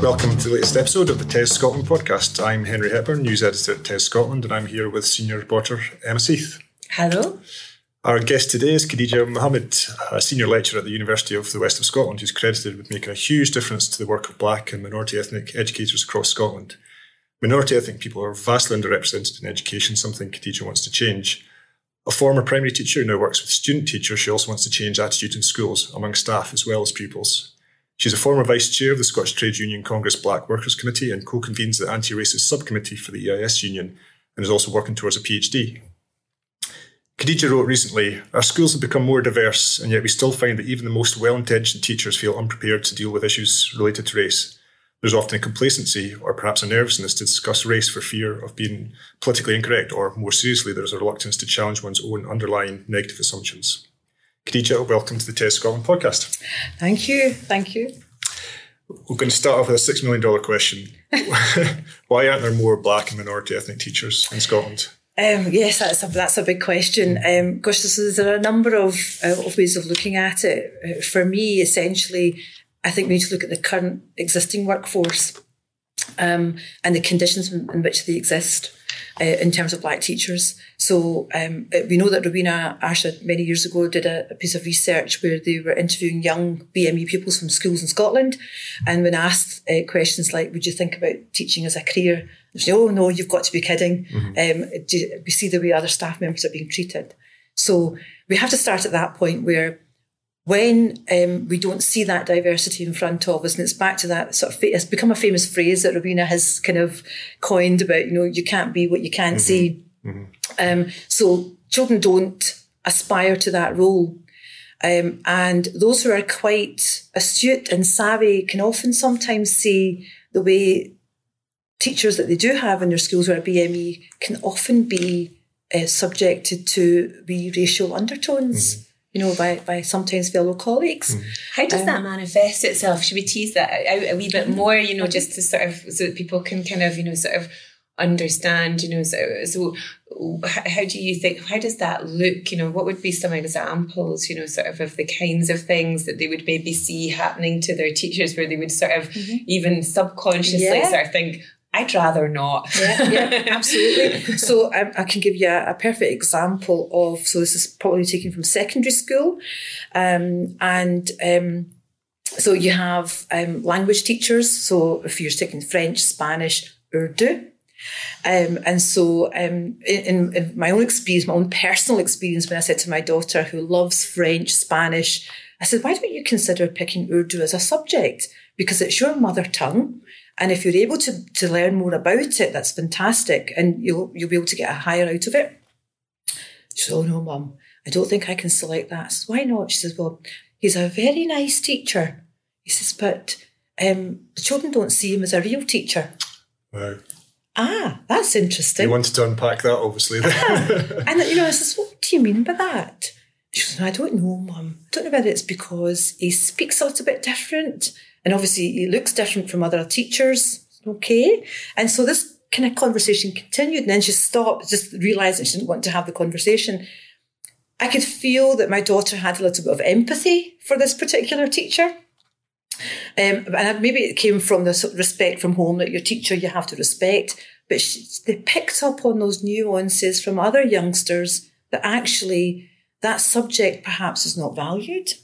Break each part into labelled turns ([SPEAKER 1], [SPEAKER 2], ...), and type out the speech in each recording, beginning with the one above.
[SPEAKER 1] Welcome to the latest episode of the TES Scotland podcast. I'm Henry Hepburn, news editor at TES Scotland, and I'm here with senior reporter Emma Seith.
[SPEAKER 2] Hello.
[SPEAKER 1] Our guest today is Khadija Mohammed, a senior lecturer at the University of the West of Scotland, who's credited with making a huge difference to the work of black and minority ethnic educators across Scotland. Minority ethnic people are vastly underrepresented in education, something Khadija wants to change. A former primary teacher who now works with student teachers, she also wants to change attitude in schools among staff as well as pupils. She's a former vice chair of the Scottish Trade Union Congress Black Workers Committee and co convenes the anti racist subcommittee for the EIS Union and is also working towards a PhD. Khadija wrote recently Our schools have become more diverse, and yet we still find that even the most well intentioned teachers feel unprepared to deal with issues related to race. There's often a complacency or perhaps a nervousness to discuss race for fear of being politically incorrect, or more seriously, there's a reluctance to challenge one's own underlying negative assumptions. Khadija, welcome to the TES Scotland podcast.
[SPEAKER 2] Thank you. Thank you.
[SPEAKER 1] We're going to start off with a $6 million question. Why aren't there more black and minority ethnic teachers in Scotland?
[SPEAKER 2] Um, yes, that's a, that's a big question. Um, gosh, there are a number of, uh, of ways of looking at it. Uh, for me, essentially, I think we need to look at the current existing workforce um, and the conditions in, in which they exist uh, in terms of black teachers. So um, uh, we know that Rowena Arshad many years ago did a, a, piece of research where they were interviewing young BME pupils from schools in Scotland, and when asked uh, questions like, "Would you think about teaching as a career?" they say, "Oh no, you've got to be kidding." Mm-hmm. Um, you, we see the way other staff members are being treated. So we have to start at that point where when um, we don't see that diversity in front of us, and it's back to that sort of, it's become a famous phrase that Rowena has kind of coined about, you know, you can't be what you can't mm-hmm. see. Mm-hmm. Um, so children don't aspire to that role. Um, and those who are quite astute and savvy can often sometimes see the way teachers that they do have in their schools who are BME can often be uh, subjected to be racial undertones. Mm-hmm you know, by, by sometimes fellow colleagues. Mm.
[SPEAKER 3] How does um, that manifest itself? Should we tease that out a wee bit more, you know, just to sort of, so that people can kind of, you know, sort of understand, you know, so, so how do you think, how does that look? You know, what would be some examples, you know, sort of of the kinds of things that they would maybe see happening to their teachers where they would sort of mm-hmm. even subconsciously yeah. sort of think, I'd rather not.
[SPEAKER 2] yeah, yeah, absolutely. so um, I can give you a, a, perfect example of. So this is probably taken from secondary school, um, and um, so you have um, language teachers. So if you're taking French, Spanish, Urdu. Um, and so, um, in, in my own experience, my own personal experience, when I said to my daughter who loves French, Spanish, I said, why don't you consider picking Urdu as a subject? Because it's your mother tongue and if you're able to, to learn more about it, that's fantastic. And you'll, you'll be able to get a higher out of it. She said, Oh no, mum, I don't think I can select that. Said, Why not? She says, Well, he's a very nice teacher. He says, But um, the children don't see him as a real teacher.
[SPEAKER 1] Wow.
[SPEAKER 2] Ah, that's interesting.
[SPEAKER 1] You wanted to unpack that, obviously.
[SPEAKER 2] ah, and, you know, I says, What do you mean by that? She says, I don't know, mum. I don't know whether it's because he speaks a little bit different and obviously, he looks different from other teachers. Okay. And so this kind of conversation continued. And then she stopped, just realizing she didn't want to have the conversation. I could feel that my daughter had a little bit of empathy for this particular teacher. Um, and maybe it came from the respect from home that your teacher you have to respect. But she, they picked up on those nuances from other youngsters that actually that subject perhaps is not valued.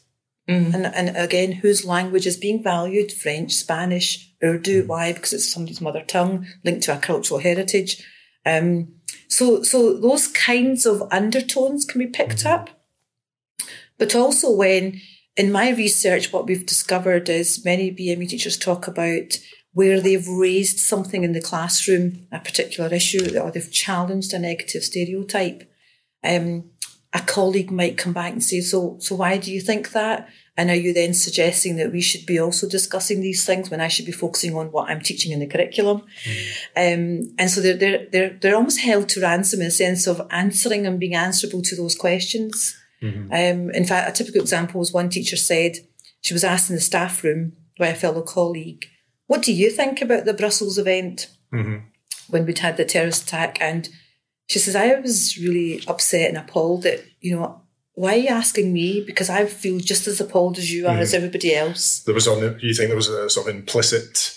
[SPEAKER 2] Mm. And, and again, whose language is being valued? French, Spanish, Urdu. Mm. Why? Because it's somebody's mother tongue linked to a cultural heritage. Um, so, so those kinds of undertones can be picked mm. up. But also when, in my research, what we've discovered is many BME teachers talk about where they've raised something in the classroom, a particular issue, or they've challenged a negative stereotype. Um, a colleague might come back and say, so, so why do you think that? And are you then suggesting that we should be also discussing these things when I should be focusing on what I'm teaching in the curriculum? Mm. Um, and so they're, they're, they're, they're almost held to ransom in the sense of answering and being answerable to those questions. Mm-hmm. Um, in fact, a typical example was one teacher said, she was asked in the staff room by a fellow colleague, what do you think about the Brussels event mm-hmm. when we'd had the terrorist attack? And she says, I was really upset and appalled that, you know, why are you asking me? Because I feel just as appalled as you are, as everybody else.
[SPEAKER 1] There was on you think there was a sort of implicit,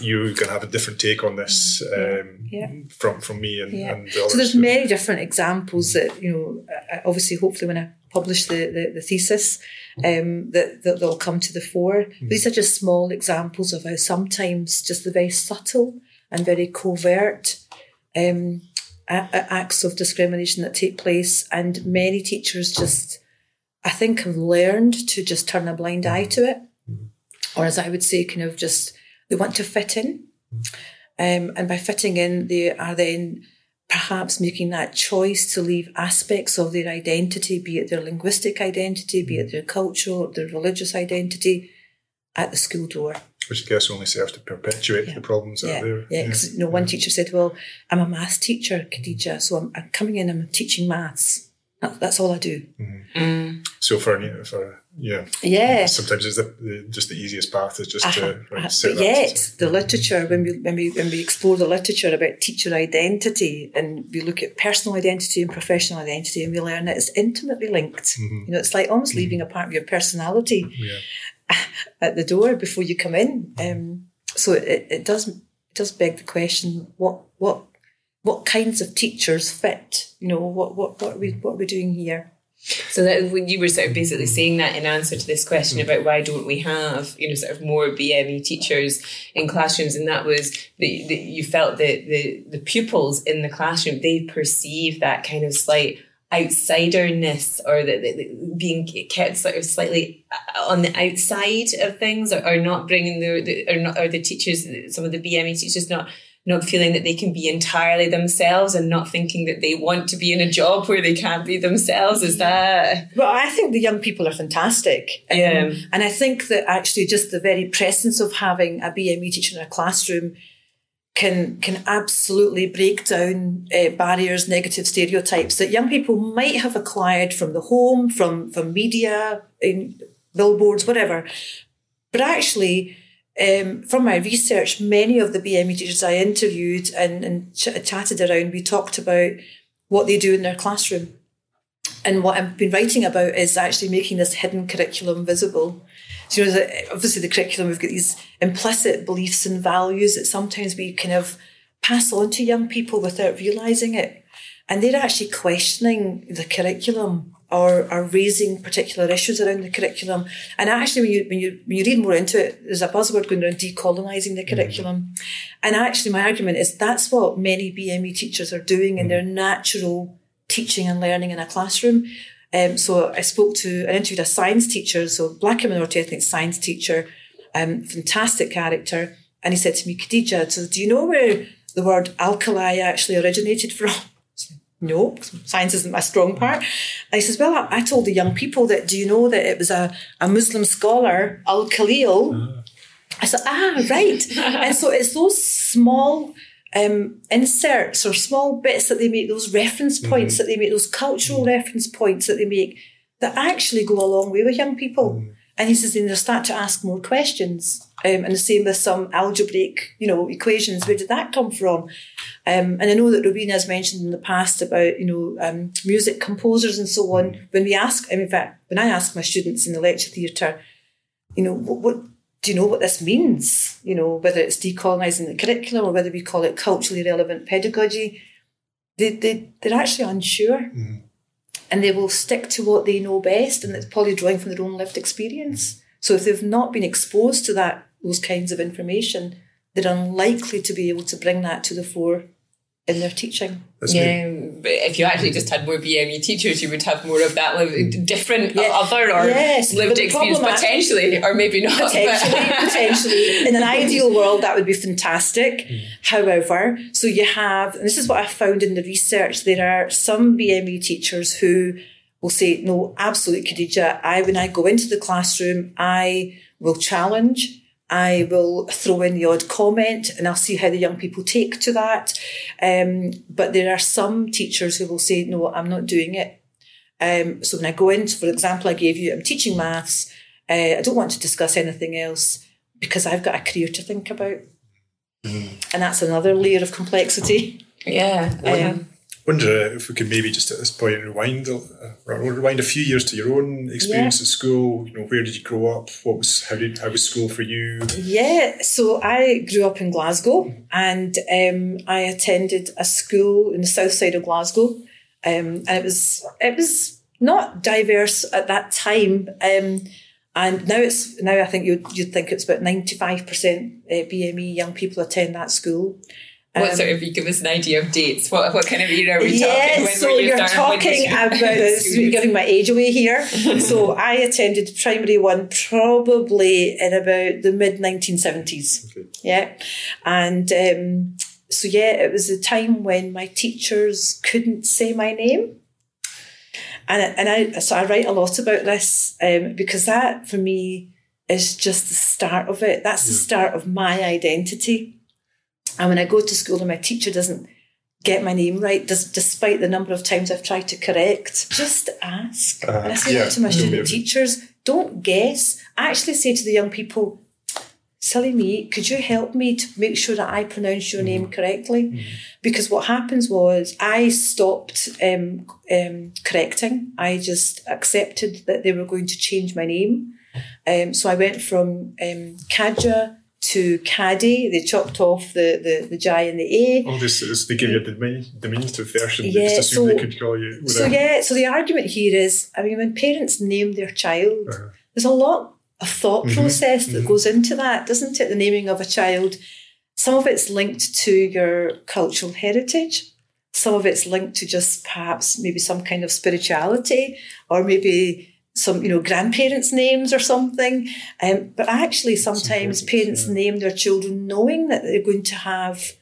[SPEAKER 1] you can have a different take on this um,
[SPEAKER 2] Yeah.
[SPEAKER 1] from from me and,
[SPEAKER 2] Yeah.
[SPEAKER 1] and the others.
[SPEAKER 2] So there's many different examples that you know. Obviously, hopefully, when I publish the the, the thesis, um, that, that they'll come to the fore. These are just small examples of how sometimes just the very subtle and very covert um, acts of discrimination that take place, and many teachers just, I think, have learned to just turn a blind mm-hmm. eye to it, mm-hmm. or as I would say, kind of just they want to fit in. Mm-hmm. Um, and by fitting in, they are then perhaps making that choice to leave aspects of their identity, be it their linguistic identity, be it their cultural, their religious identity, at the school door.
[SPEAKER 1] Which I guess only serves to perpetuate the problems that
[SPEAKER 2] Yeah,
[SPEAKER 1] are there.
[SPEAKER 2] yeah. Because you know, one mm-hmm. teacher said, "Well, I'm a maths teacher, Khadija, so I'm, I'm coming in. I'm teaching maths. That, that's all I do." Mm-hmm. Mm.
[SPEAKER 1] So for for yeah,
[SPEAKER 2] Yeah.
[SPEAKER 1] sometimes it's the, the just the easiest path is just
[SPEAKER 2] Uh-huh,
[SPEAKER 1] to
[SPEAKER 2] uh-huh.
[SPEAKER 1] set
[SPEAKER 2] But
[SPEAKER 1] that
[SPEAKER 2] yet, the literature when we when we when we explore the literature about teacher identity and we look at personal identity and professional identity, and we learn that it's intimately linked. Mm-hmm. You know, it's like almost leaving a part of your personality
[SPEAKER 1] yeah.
[SPEAKER 2] At the door before you come in. Um, so it, it does it does beg the question: what what what kinds of teachers fit? You know, what what what are we what are we doing here?
[SPEAKER 3] So that when you were sort of basically saying that in answer to this question about why don't we have you know sort of more BME teachers in classrooms, and that was that, you felt that the the pupils in the classroom they perceive that kind of slight outsiderness or that that being kept sort of slightly uh, on the outside of things or, or not bringing the, the or not or the teachers some of the BME teachers not not feeling that they can be entirely themselves and not thinking that they want to be in a job where they can't be themselves. Is that
[SPEAKER 2] Well, I think the young people are fantastic. Um,
[SPEAKER 3] Yeah.
[SPEAKER 2] and I think that actually just the very presence of having a BME teacher in a classroom can can absolutely break down uh, barriers, negative stereotypes that young people might have acquired from the home, from from media, in billboards, whatever. But actually, um, from my research, many of the BME teachers I interviewed and, and ch- chatted around, we talked about what they do in their classroom. And what I've been writing about is actually making this hidden curriculum visible. So, you know, obviously, the curriculum, we've got these implicit beliefs and values that sometimes we kind of pass on to young people without realizing it. And they're actually questioning the curriculum or are raising particular issues around the curriculum. And actually, when you, when you, when you read more into it, there's a buzzword going around decolonising the curriculum. And actually, my argument is that's what many BME teachers are doing in mm. their natural teaching and learning in a classroom. Um, so I spoke to and interviewed a science teacher, so black and minority ethnic science teacher, um, fantastic character. And he said to me, Khadija, so do you know where the word alkali actually originated from? No, science isn't my strong part. And he says, Well, I, I told the young people that do you know that it was a, a Muslim scholar, Al Khalil? I said, Ah, right. and so it's those small um, inserts or small bits that they make, those reference points that they make, those cultural reference points that they make that actually go a long way with young people. And he says, then they'll start to ask more questions. Um, and the same with some algebraic, you know, equations. Where did that come from? Um, and I know that Rowena has mentioned in the past about, you know, um, music composers and so on. When we ask, I mean, in fact, when I ask my students in the lecture theatre, you know, what, what do you know what this means? You know, whether it's decolonising the curriculum or whether we call it culturally relevant pedagogy, they, they, they're actually unsure. Mm-hmm. And they will stick to what they know best, and it's probably drawing from their own lived experience. So if they've not been exposed to that, those kinds of information, they're unlikely to be able to bring that to the fore in their teaching.
[SPEAKER 1] That's
[SPEAKER 3] yeah? But if you actually just had more BME teachers, you would have more of that like, mm. different
[SPEAKER 2] Yeah.
[SPEAKER 3] other or
[SPEAKER 2] Yes,
[SPEAKER 3] lived experience potentially, or maybe not.
[SPEAKER 2] potentially, potentially. In an ideal world, that would be fantastic. Mm. However, so you have, and this is what I found in the research, there are some BME teachers who will say, no, absolutely, Khadija, I, when I go into the classroom, I will challenge, I will throw in the odd comment and I'll see how the young people take to that. Um, but there are some teachers who will say, no, I'm not doing it. Um, so when I go in, for example, I gave you, I'm teaching maths. Uh, I don't want to discuss anything else because I've got a career to think about. And that's another layer of complexity.
[SPEAKER 3] yeah.
[SPEAKER 2] Um,
[SPEAKER 1] wonder if we could maybe just at this point rewind, uh, rewind a few years to your own experience
[SPEAKER 2] Yeah.
[SPEAKER 1] at school. You know, where did you grow up? What was how did how was school for you?
[SPEAKER 2] Yeah, so I grew up in Glasgow and um, I attended a school in the south side of Glasgow. Um, and it was it was not diverse at that time. Um, and now it's now I think you'd, you'd think it's about ninety five percent BME young people attend that school.
[SPEAKER 3] What
[SPEAKER 2] Um,
[SPEAKER 3] sort of, you give us an idea of dates? What, what kind of era are we
[SPEAKER 2] yeah,
[SPEAKER 3] talking? When
[SPEAKER 2] so
[SPEAKER 3] were you
[SPEAKER 2] you're
[SPEAKER 3] starting-
[SPEAKER 2] talking
[SPEAKER 3] you-
[SPEAKER 2] about this, you're giving my age away here. so I attended primary one probably in about the mid 1970s.
[SPEAKER 1] Okay.
[SPEAKER 2] Yeah. And um, so, yeah, it was a time when my teachers couldn't say my name. And, and I, so I write a lot about this um, because that for me is just the start of it. That's the start of my identity. And when I go to school and my teacher doesn't get my name right, does, despite the number of times I've tried to correct, just ask.
[SPEAKER 1] Uh,
[SPEAKER 2] and I say
[SPEAKER 1] yeah,
[SPEAKER 2] that to my student teachers, don't guess. I actually say to the young people, silly me, could you help me to make sure that I pronounce your name correctly? Because what happens was I stopped um, um, correcting. I just accepted that they were going to change my name. Um, so I went from um, Kaja to Caddy. They chopped off the, the, the J and the A.
[SPEAKER 1] All this is they give you a dimin- diminutive version. they
[SPEAKER 2] Yeah,
[SPEAKER 1] just assume
[SPEAKER 2] so-
[SPEAKER 1] they could call you.
[SPEAKER 2] So yeah, so the argument here is, I mean, when parents name their child,
[SPEAKER 1] Uh-huh.
[SPEAKER 2] there's a lot of thought
[SPEAKER 1] Mhm,
[SPEAKER 2] process that
[SPEAKER 1] mhm.
[SPEAKER 2] goes into that, doesn't it? The naming of a child. Some of it's linked to your cultural heritage. Some of it's linked to just perhaps maybe some kind of spirituality, or maybe some you know grandparents' names or something. Um, but actually, sometimes parents
[SPEAKER 1] yeah.
[SPEAKER 2] name their children knowing that they're going to have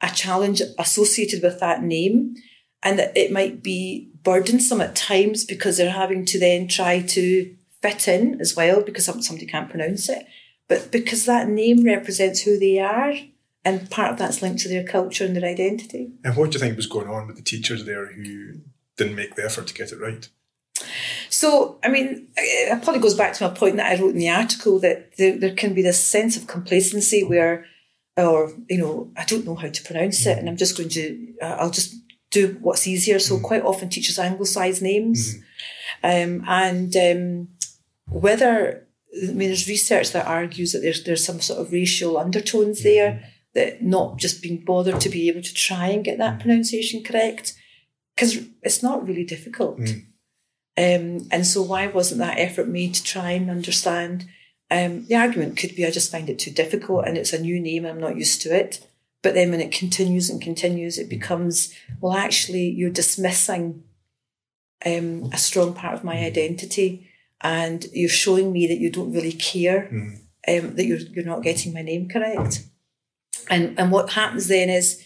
[SPEAKER 2] a challenge associated with that name and that it might be burdensome at times because they're having to then try to fit in as well because somebody can't pronounce it. But because that name represents who they are, and part of that's linked to their culture and their identity.
[SPEAKER 1] And what do you think was going on with the teachers there who didn't make the effort to get it right?
[SPEAKER 2] So, I mean, it probably goes back to my point that I wrote in the article that there, there can be this sense of complacency where, or, you know, I don't know how to pronounce it and I'm just going to, uh, I'll just do what's easier. So, quite often teachers anglicise names. Um, and um, whether, I mean, there's research that argues that there's, there's some sort of racial undertones there, that not just being bothered to be able to try and get that pronunciation correct, because it's not really difficult. Um, and so, why wasn't that effort made to try and understand? Um, the argument could be I just find it too difficult and it's a new name I'm not used to it. But then when it continues and continues, it becomes, well, actually, you're dismissing um, a strong part of my identity and you're showing me that you don't really care, um, that you're, you're not getting my name correct. And, and what happens then is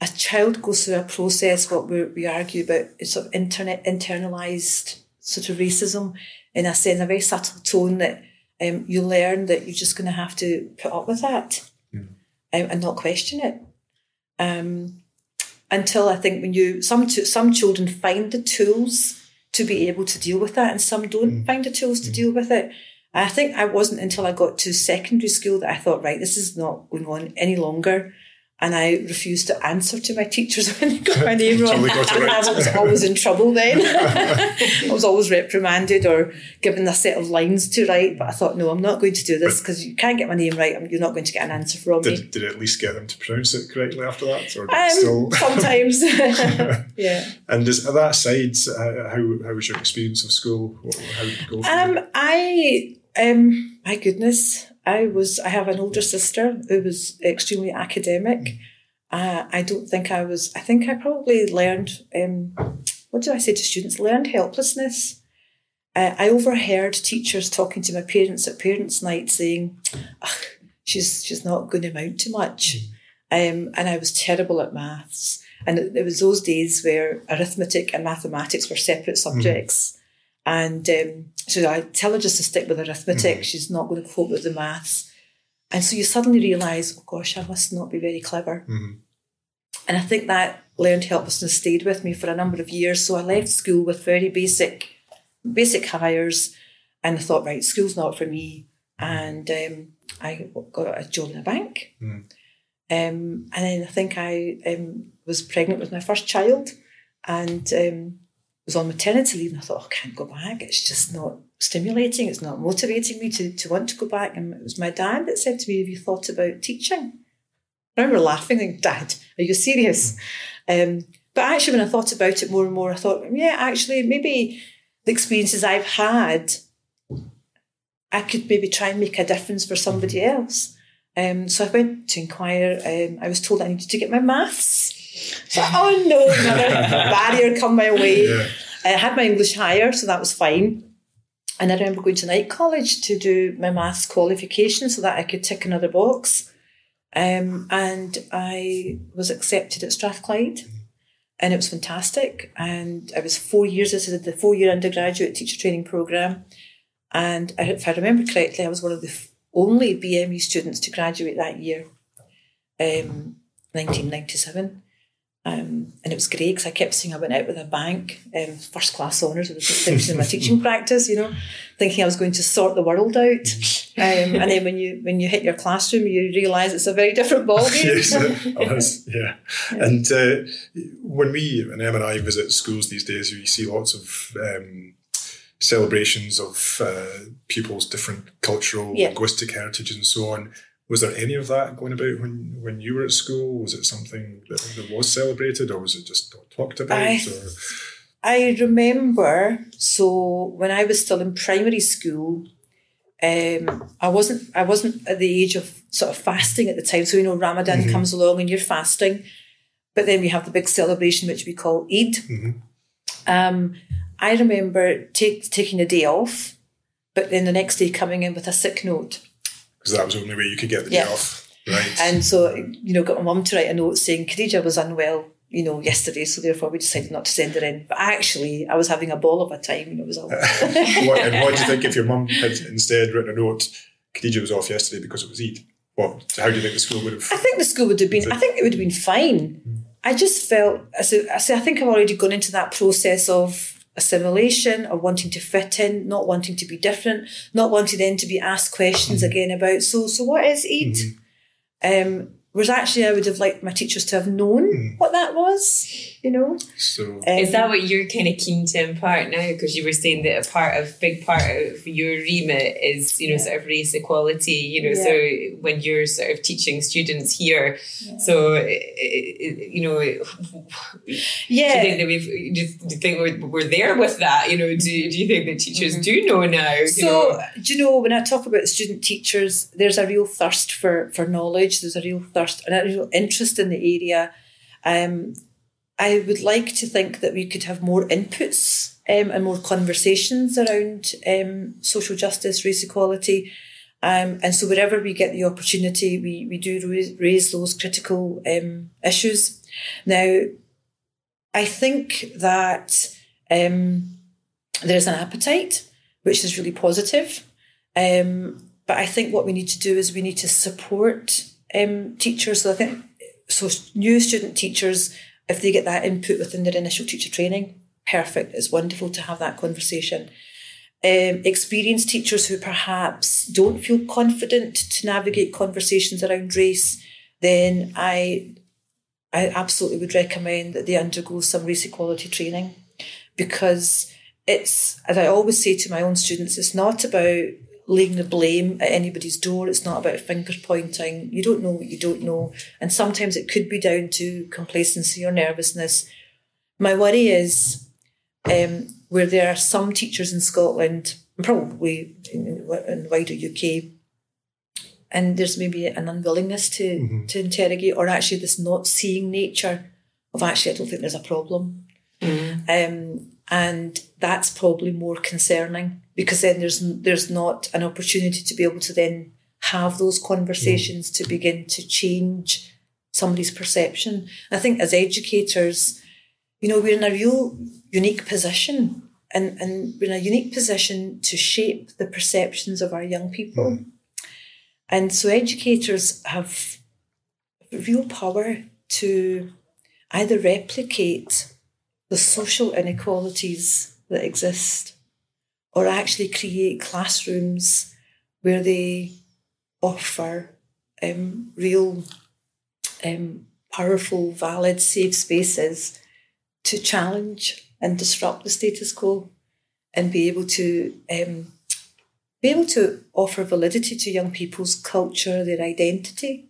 [SPEAKER 2] a child goes through a process, what we, we argue about it's sort of internet internalized sort of racism in a sense, a very subtle tone that um, you learn that you're just going to have to put up with that um, and not question it. Um, until I think when you some some children find the tools to be able to deal with that, and some don't find the tools to deal with it. I think I wasn't until I got to secondary school that I thought, right, this is not going on any longer. And I refused to answer to my teachers when they got my name wrong.
[SPEAKER 1] got right.
[SPEAKER 2] I was always in trouble then. I was always reprimanded or given a set of lines to write. But I thought, no, I'm not going to do this because you can't get my name right. You're not going to get an answer from me.
[SPEAKER 1] Did, did it at least get them to pronounce it correctly after that? Or
[SPEAKER 2] Um,
[SPEAKER 1] still?
[SPEAKER 2] sometimes. yeah.
[SPEAKER 1] and is, at that side, uh, how, how was your experience of school? What- How did it go?
[SPEAKER 2] Um, I um, my goodness, I was. I have an older sister who was extremely academic. Uh, I don't think I was. I think I probably learned. Um, what do I say to students? Learned helplessness. Uh, I overheard teachers talking to my parents at parents' night saying, "Ugh, "She's she's not going to amount to much," um, and I was terrible at maths. And it, it was those days where arithmetic and mathematics were separate subjects. And um, so I tell her just to stick with arithmetic. She's not going to cope with the maths. And so you suddenly realise, oh gosh, I must not be very clever.
[SPEAKER 1] Mhm.
[SPEAKER 2] And I think that learned helplessness stayed with me for a number of years. So I left school with very basic, basic hires, and I thought, right, school's not for me. And um, I got a job in a bank.
[SPEAKER 1] Mm.
[SPEAKER 2] Um, and then I think I um, was pregnant with my first child. and um, was on maternity leave. And I thought, oh, I can't go back. It's just not stimulating. It's not motivating me to, to want to go back. And it was my dad that said to me, Have you thought about teaching? I remember laughing, like, Dad, are you serious? Um, but actually, when I thought about it more and more, I thought, yeah, actually, maybe the experiences I've had, I could maybe try and make a difference for somebody else. Um, so I went to inquire. Um, I was told I needed to get my maths. So, oh no, another barrier come my way.
[SPEAKER 1] Yeah.
[SPEAKER 2] I had my English higher, so that was fine. And I remember going to night college to do my maths qualification so that I could tick another box. Um, and I was accepted at Strathclyde, and it was fantastic. And I was four years, I did the four year undergraduate teacher training program. And I, if I remember correctly, I was one of the f- only BME students to graduate that year, um, 1997. Um, and it was great because I kept saying I went out with a bank, um, first class honours with a distinction in my teaching practice, you know, thinking I was going to sort the world out. Um, and then when you when you hit your classroom, you realise it's a very different ballgame.
[SPEAKER 1] yes, it was, yeah. And uh, when we, and Em and I visit schools these days, you see lots of um, celebrations of uh, pupils' different cultural,
[SPEAKER 2] Yeah.
[SPEAKER 1] linguistic heritage and so on. Was there any of that going about when, when you were at school? Was it something that, that was celebrated or was it just not talked about?
[SPEAKER 2] I-
[SPEAKER 1] or,
[SPEAKER 2] I remember, so when I was still in primary school, um, I wasn't I wasn't at the age of sort of fasting at the time. So you know, Ramadan comes along and you're fasting, but then we have the big celebration which we call Eid.
[SPEAKER 1] Mhm.
[SPEAKER 2] Um, I remember take, taking a day off, but then the next day coming in with a sick note.
[SPEAKER 1] Because that was the only way you could get the
[SPEAKER 2] Yeah.
[SPEAKER 1] day off. Right.
[SPEAKER 2] And so, you know, got my mum to write a note saying Khadija was unwell, you know, yesterday, so therefore we decided not to send her in. But actually, I was having a ball of a time, and it was all.
[SPEAKER 1] what, and what do you think if your mum had instead written a note, Khadija was off yesterday because it was Eid? What? How do you think the school would have?
[SPEAKER 2] I think the school would have been. I think it would have been fine. Hmm. I just felt. I say. I think I've already gone into that process of assimilation, of wanting to fit in, not wanting to be different, not wanting then to be asked questions again about. So, so what is Eid? Um, whereas actually, I would have liked my teachers to have known what that was. You know.
[SPEAKER 1] So
[SPEAKER 2] Um,
[SPEAKER 3] Is that what you're kind of keen to impart now? Because you were saying that a part of, big part of your remit is, you know,
[SPEAKER 2] Yeah.
[SPEAKER 3] sort of race equality, you know,
[SPEAKER 2] Yeah.
[SPEAKER 3] so when you're sort of teaching students here, so, eh, eh, you know, yeah, do you think that we've, do you think we're, we're there with that? You know, do, do you think that teachers do know now? You
[SPEAKER 2] So
[SPEAKER 3] know?
[SPEAKER 2] do you know when I talk about student teachers, there's a real thirst for for knowledge. There's a real thirst and a real interest in the area. Um, I would like to think that we could have more inputs um, and more conversations around um, social justice, race equality. Um, and so wherever we get the opportunity, we, we do raise, raise those critical um, issues. Now, I think that um, there's an appetite, which is really positive. Um, but I think what we need to do is we need to support um, teachers. So I think so new student teachers, if they get that input within their initial teacher training, perfect. It's wonderful to have that conversation. Um, experienced teachers who perhaps don't feel confident to navigate conversations around race, then I I absolutely would recommend that they undergo some race equality training because it's, as I always say to my own students, it's not about laying the blame at anybody's door. It's not about finger pointing. You don't know what you don't know. And sometimes it could be down to complacency or nervousness. My worry is um, where there are some teachers in Scotland, and probably in, in the wider UK, and there's maybe an unwillingness to, to interrogate or actually this not seeing nature of actually I don't think there's a problem. Um, and that's probably more concerning because then there's there's not an opportunity to be able to then have those conversations to begin to change somebody's perception. I think as educators, you know, we're in a real unique position and, and we're in a unique position to shape the perceptions of our young people. Mm. And so educators have real power to either replicate the social inequalities that exist or actually create classrooms where they offer um, real, um, powerful, valid, safe spaces to challenge and disrupt the status quo and be able to um, be able to offer validity to young people's culture, their identity,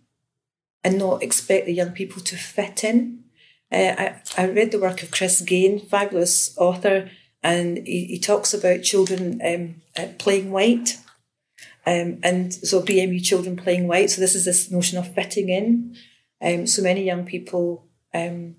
[SPEAKER 2] and not expect the young people to fit in. Uh, I, I read the work of Chris Gaine, fabulous author, and he, he talks about children um, uh, playing white. Um, and so BME children playing white. So this is this notion of fitting in. Um, so many young people um,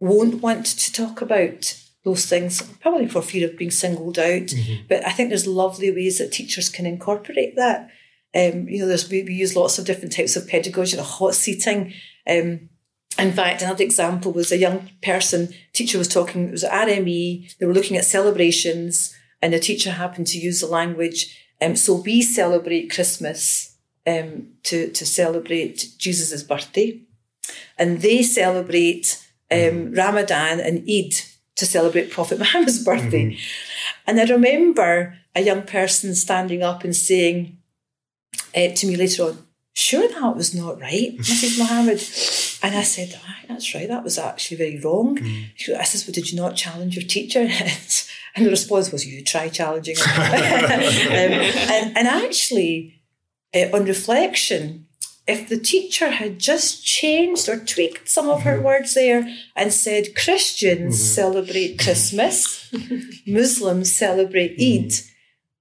[SPEAKER 2] won't want to talk about those things, probably for fear of being singled out. Mm-hmm. But I think there's lovely ways that teachers can incorporate that. Um, you know, there's we, we, use lots of different types of pedagogy, like hot seating. Um, in fact, another example was a young person, teacher was talking, it was at RME, they were looking at celebrations, and the teacher happened to use the language, um, so we celebrate Christmas um, to, to celebrate Jesus' birthday, and they celebrate um, mm-hmm. Ramadan and Eid to celebrate Prophet Muhammad's birthday. Mm-hmm. And I remember a young person standing up and saying uh, to me later on, Sure, that was not right, Mrs. Mohammed. And I said, ah, that's right, that was actually very wrong. Mm. She, I says, well, did you not challenge your teacher? and the response was, you try challenging her. um, and, and actually, uh, on reflection, if the teacher had just changed or tweaked some of her mm-hmm. words there and said Christians mm-hmm. celebrate Christmas, Muslims celebrate mm-hmm. Eid,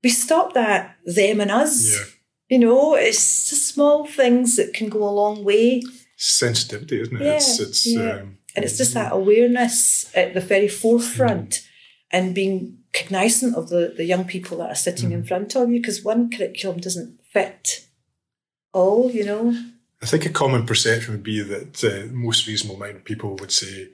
[SPEAKER 2] we stop that them and us. Yeah. You know, it's the small things that can go a long way
[SPEAKER 1] sensitivity, isn't it? Yeah, it's, it's
[SPEAKER 2] yeah. Um, and it's just that awareness at the very forefront mm. and being cognizant of the, the young people that are sitting mm. in front of you because one curriculum doesn't fit all, you know.
[SPEAKER 1] I think a common perception would be that uh, most reasonable minded people would say,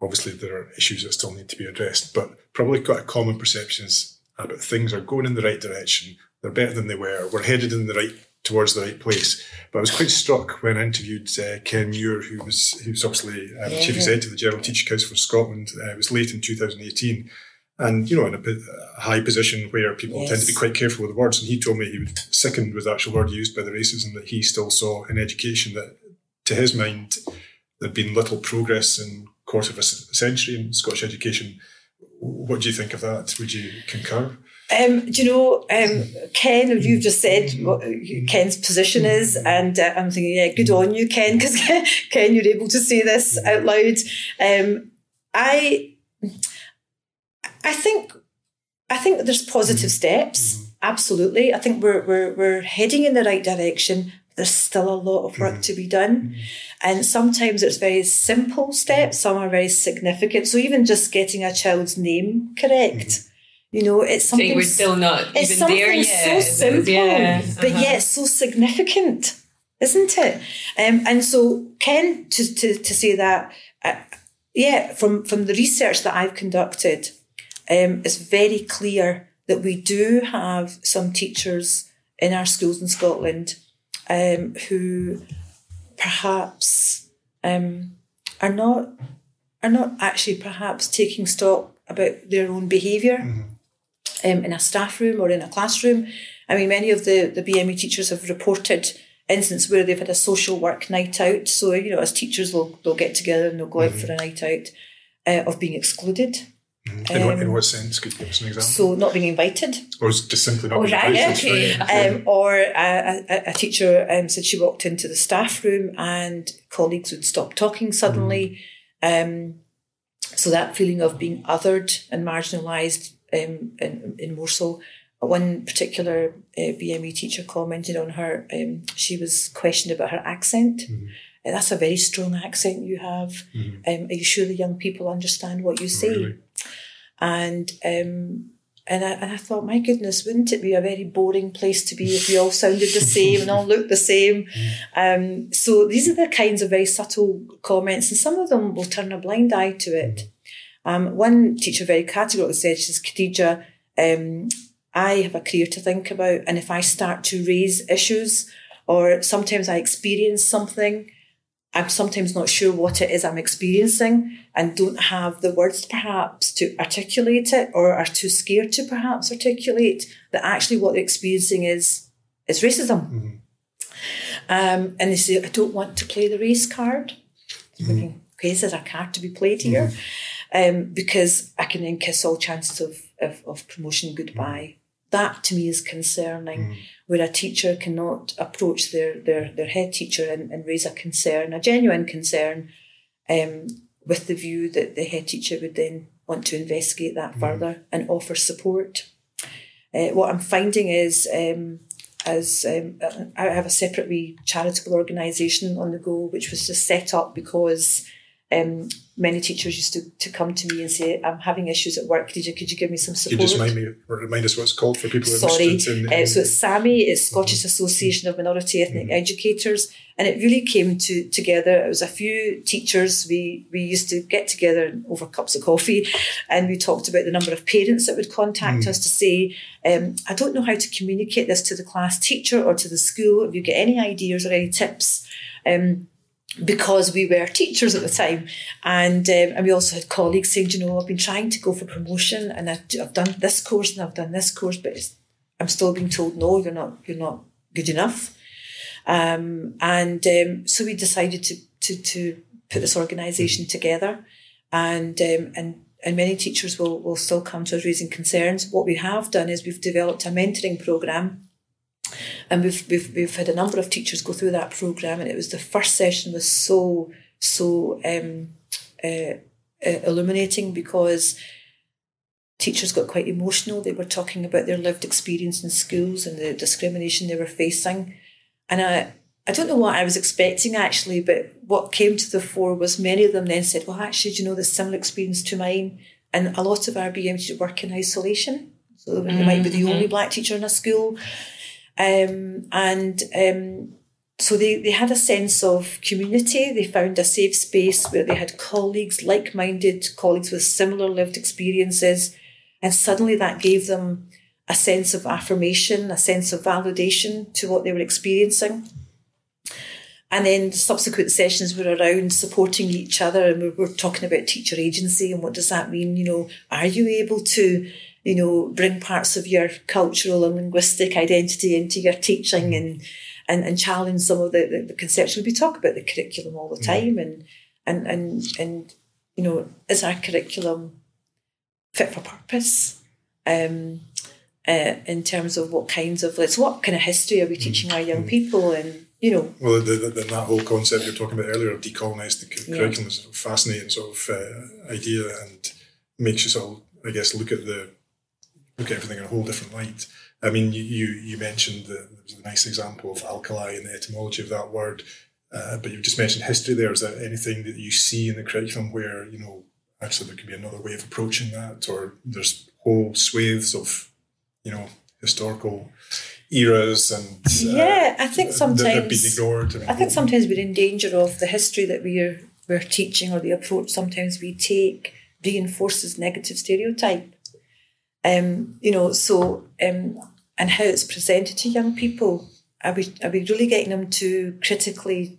[SPEAKER 1] obviously, there are issues that still need to be addressed, but probably quite a common perception is about things are going in the right direction, they're better than they were, we're headed in the right towards the right place. But I was quite struck when I interviewed uh, Ken Muir, who was who was obviously um, yeah. chief executive of the General Teaching Council for Scotland. Uh, it was late in 2018. And you know, in a, a high position where people yes. tend to be quite careful with the words, and he told me he was sickened with the actual word used by the racism that he still saw in education. That, to his mind, there'd been little progress in quarter of a century in Scottish education. What do you think of that? Would you concur?
[SPEAKER 2] Um, do you know, um, Ken, you've just said what Ken's position is, and uh, I'm thinking, yeah, good on you, Ken, because Ken, you're able to say this out loud. Um, I, I think, I think there's positive steps. Absolutely, I think we're we're we're heading in the right direction. There's still a lot of work to be done, and sometimes it's very simple steps. Some are very significant. So even just getting a child's name correct you know, it's something.
[SPEAKER 3] So we're still not it's even something there
[SPEAKER 2] yet. so simple, yeah. uh-huh. but yet so significant, isn't it? Um, and so, Ken, to, to, to say that, uh, yeah, from, from the research that I've conducted, um, it's very clear that we do have some teachers in our schools in Scotland um, who perhaps um, are not are not actually perhaps taking stock about their own behavior mm-hmm um, in a staff room or in a classroom. I mean, many of the, the BME teachers have reported instances where they've had a social work night out. So, you know, as teachers, they'll, they'll get together and they'll go mm-hmm. out for a night out uh, of being excluded.
[SPEAKER 1] Mm-hmm. In, um, what, in, what, sense? Could you give us an example?
[SPEAKER 2] So, not being invited.
[SPEAKER 1] Or just simply not oh, being right, invited.
[SPEAKER 2] Okay. Um, or a, a, a teacher um, said she walked into the staff room and colleagues would stop talking suddenly. Mm. so, that feeling of being othered and marginalised um, in, in Morsel. One particular uh, BME teacher commented on her, um, she was questioned about her accent. Mm-hmm. Uh, that's a very strong accent you have. Mm-hmm. Um, are you sure the young people understand what you say? Really? And um, and I, and I thought, my goodness, wouldn't it be a very boring place to be if we all sounded the same and all looked the same? Mm-hmm. Um, so these are the kinds of very subtle comments, and some of them will turn a blind eye to it. Um, one teacher very categorically said, she says, Khadija, um, I have a career to think about. And if I start to raise issues or sometimes I experience something, I'm sometimes not sure what it is I'm experiencing and don't have the words perhaps to articulate it or are too scared to perhaps articulate that actually what they're experiencing is is racism. Mm-hmm. Um, and they say, I don't want to play the race card. Mm-hmm. Okay, so there's a card to be played here. Mm-hmm. Um, because I can then kiss all chances of, of, of promotion goodbye. That to me is concerning, where a teacher cannot approach their, their, their head teacher and, and raise a concern, a genuine concern, um, with the view that the head teacher would then want to investigate that further and offer support. Uh, what I'm finding is, um, as um, I have a separate wee charitable organisation on the go, which was just set up because um, many teachers used to, to come to me and say, I'm having issues at work. Could you, could you give me some
[SPEAKER 1] Could you just remind me or remind us what it's called for people
[SPEAKER 2] Sorry.
[SPEAKER 1] interested in,
[SPEAKER 2] Uh, so it's SAMEE, it's Scottish Association of Minority Ethnic Educators, and it really came to together. It was a few teachers. We we used to get together over cups of coffee, and we talked about the number of parents that would contact us to say, um, "I don't know how to communicate this to the class teacher or to the school. If you get any ideas or any tips." Um, because we were teachers at the time, and um, and we also had colleagues saying, you know, I've been trying to go for promotion, and I've, I've done this course and I've done this course, but I'm still being told no, you're not, you're not good enough." Um, and um, so we decided to to to put this organisation together, and um, and and many teachers will will still come to us raising concerns. What we have done is we've developed a mentoring program and we've, we've we've had a number of teachers go through that program, and it was the first session was so so um, uh, uh, illuminating because teachers got quite emotional. They were talking about their lived experience in schools and the discrimination they were facing, and I. I don't know what I was expecting actually, but what came to the fore was many of them then said, Well, actually, do you know, there's similar experience to mine. And a lot of our BM teachers work in isolation. So they might be the only black teacher in a school. Um, and um, so they, they had a sense of community. They found a safe space where they had colleagues, like minded colleagues with similar lived experiences. And suddenly that gave them a sense of affirmation, a sense of validation to what they were experiencing. And then subsequent sessions were around supporting each other, and we were talking about teacher agency and what does that mean? You know, are you able to, you know, bring parts of your cultural and linguistic identity into your teaching and and, and challenge some of the, the, the conceptions? We talk about the curriculum all the time, and and and and you know, is our curriculum fit for purpose? Um, uh, in terms of what kinds of let's what kind of history are we teaching our young people and you know
[SPEAKER 1] Well, the, the, the, that whole concept you were talking about earlier of decolonise the cu-
[SPEAKER 2] Yeah.
[SPEAKER 1] curriculum is a fascinating sort of uh, idea and makes us all I guess, look at the look at everything in a whole different light. I mean, you you, you mentioned there was a nice example of alkali and the etymology of that word, uh, but you've just mentioned history. There is there anything that you see in the curriculum where you know actually there could be another way of approaching that, or there's whole swathes of you know historical eras and uh,
[SPEAKER 2] Yeah, I think sometimes-
[SPEAKER 1] ignored. mean,
[SPEAKER 2] I think sometimes we're in danger of the history that we're we're teaching or the approach sometimes we take reinforces negative stereotype. Um, you know, so um, and how it's presented to young people. Are we are we really getting them to critically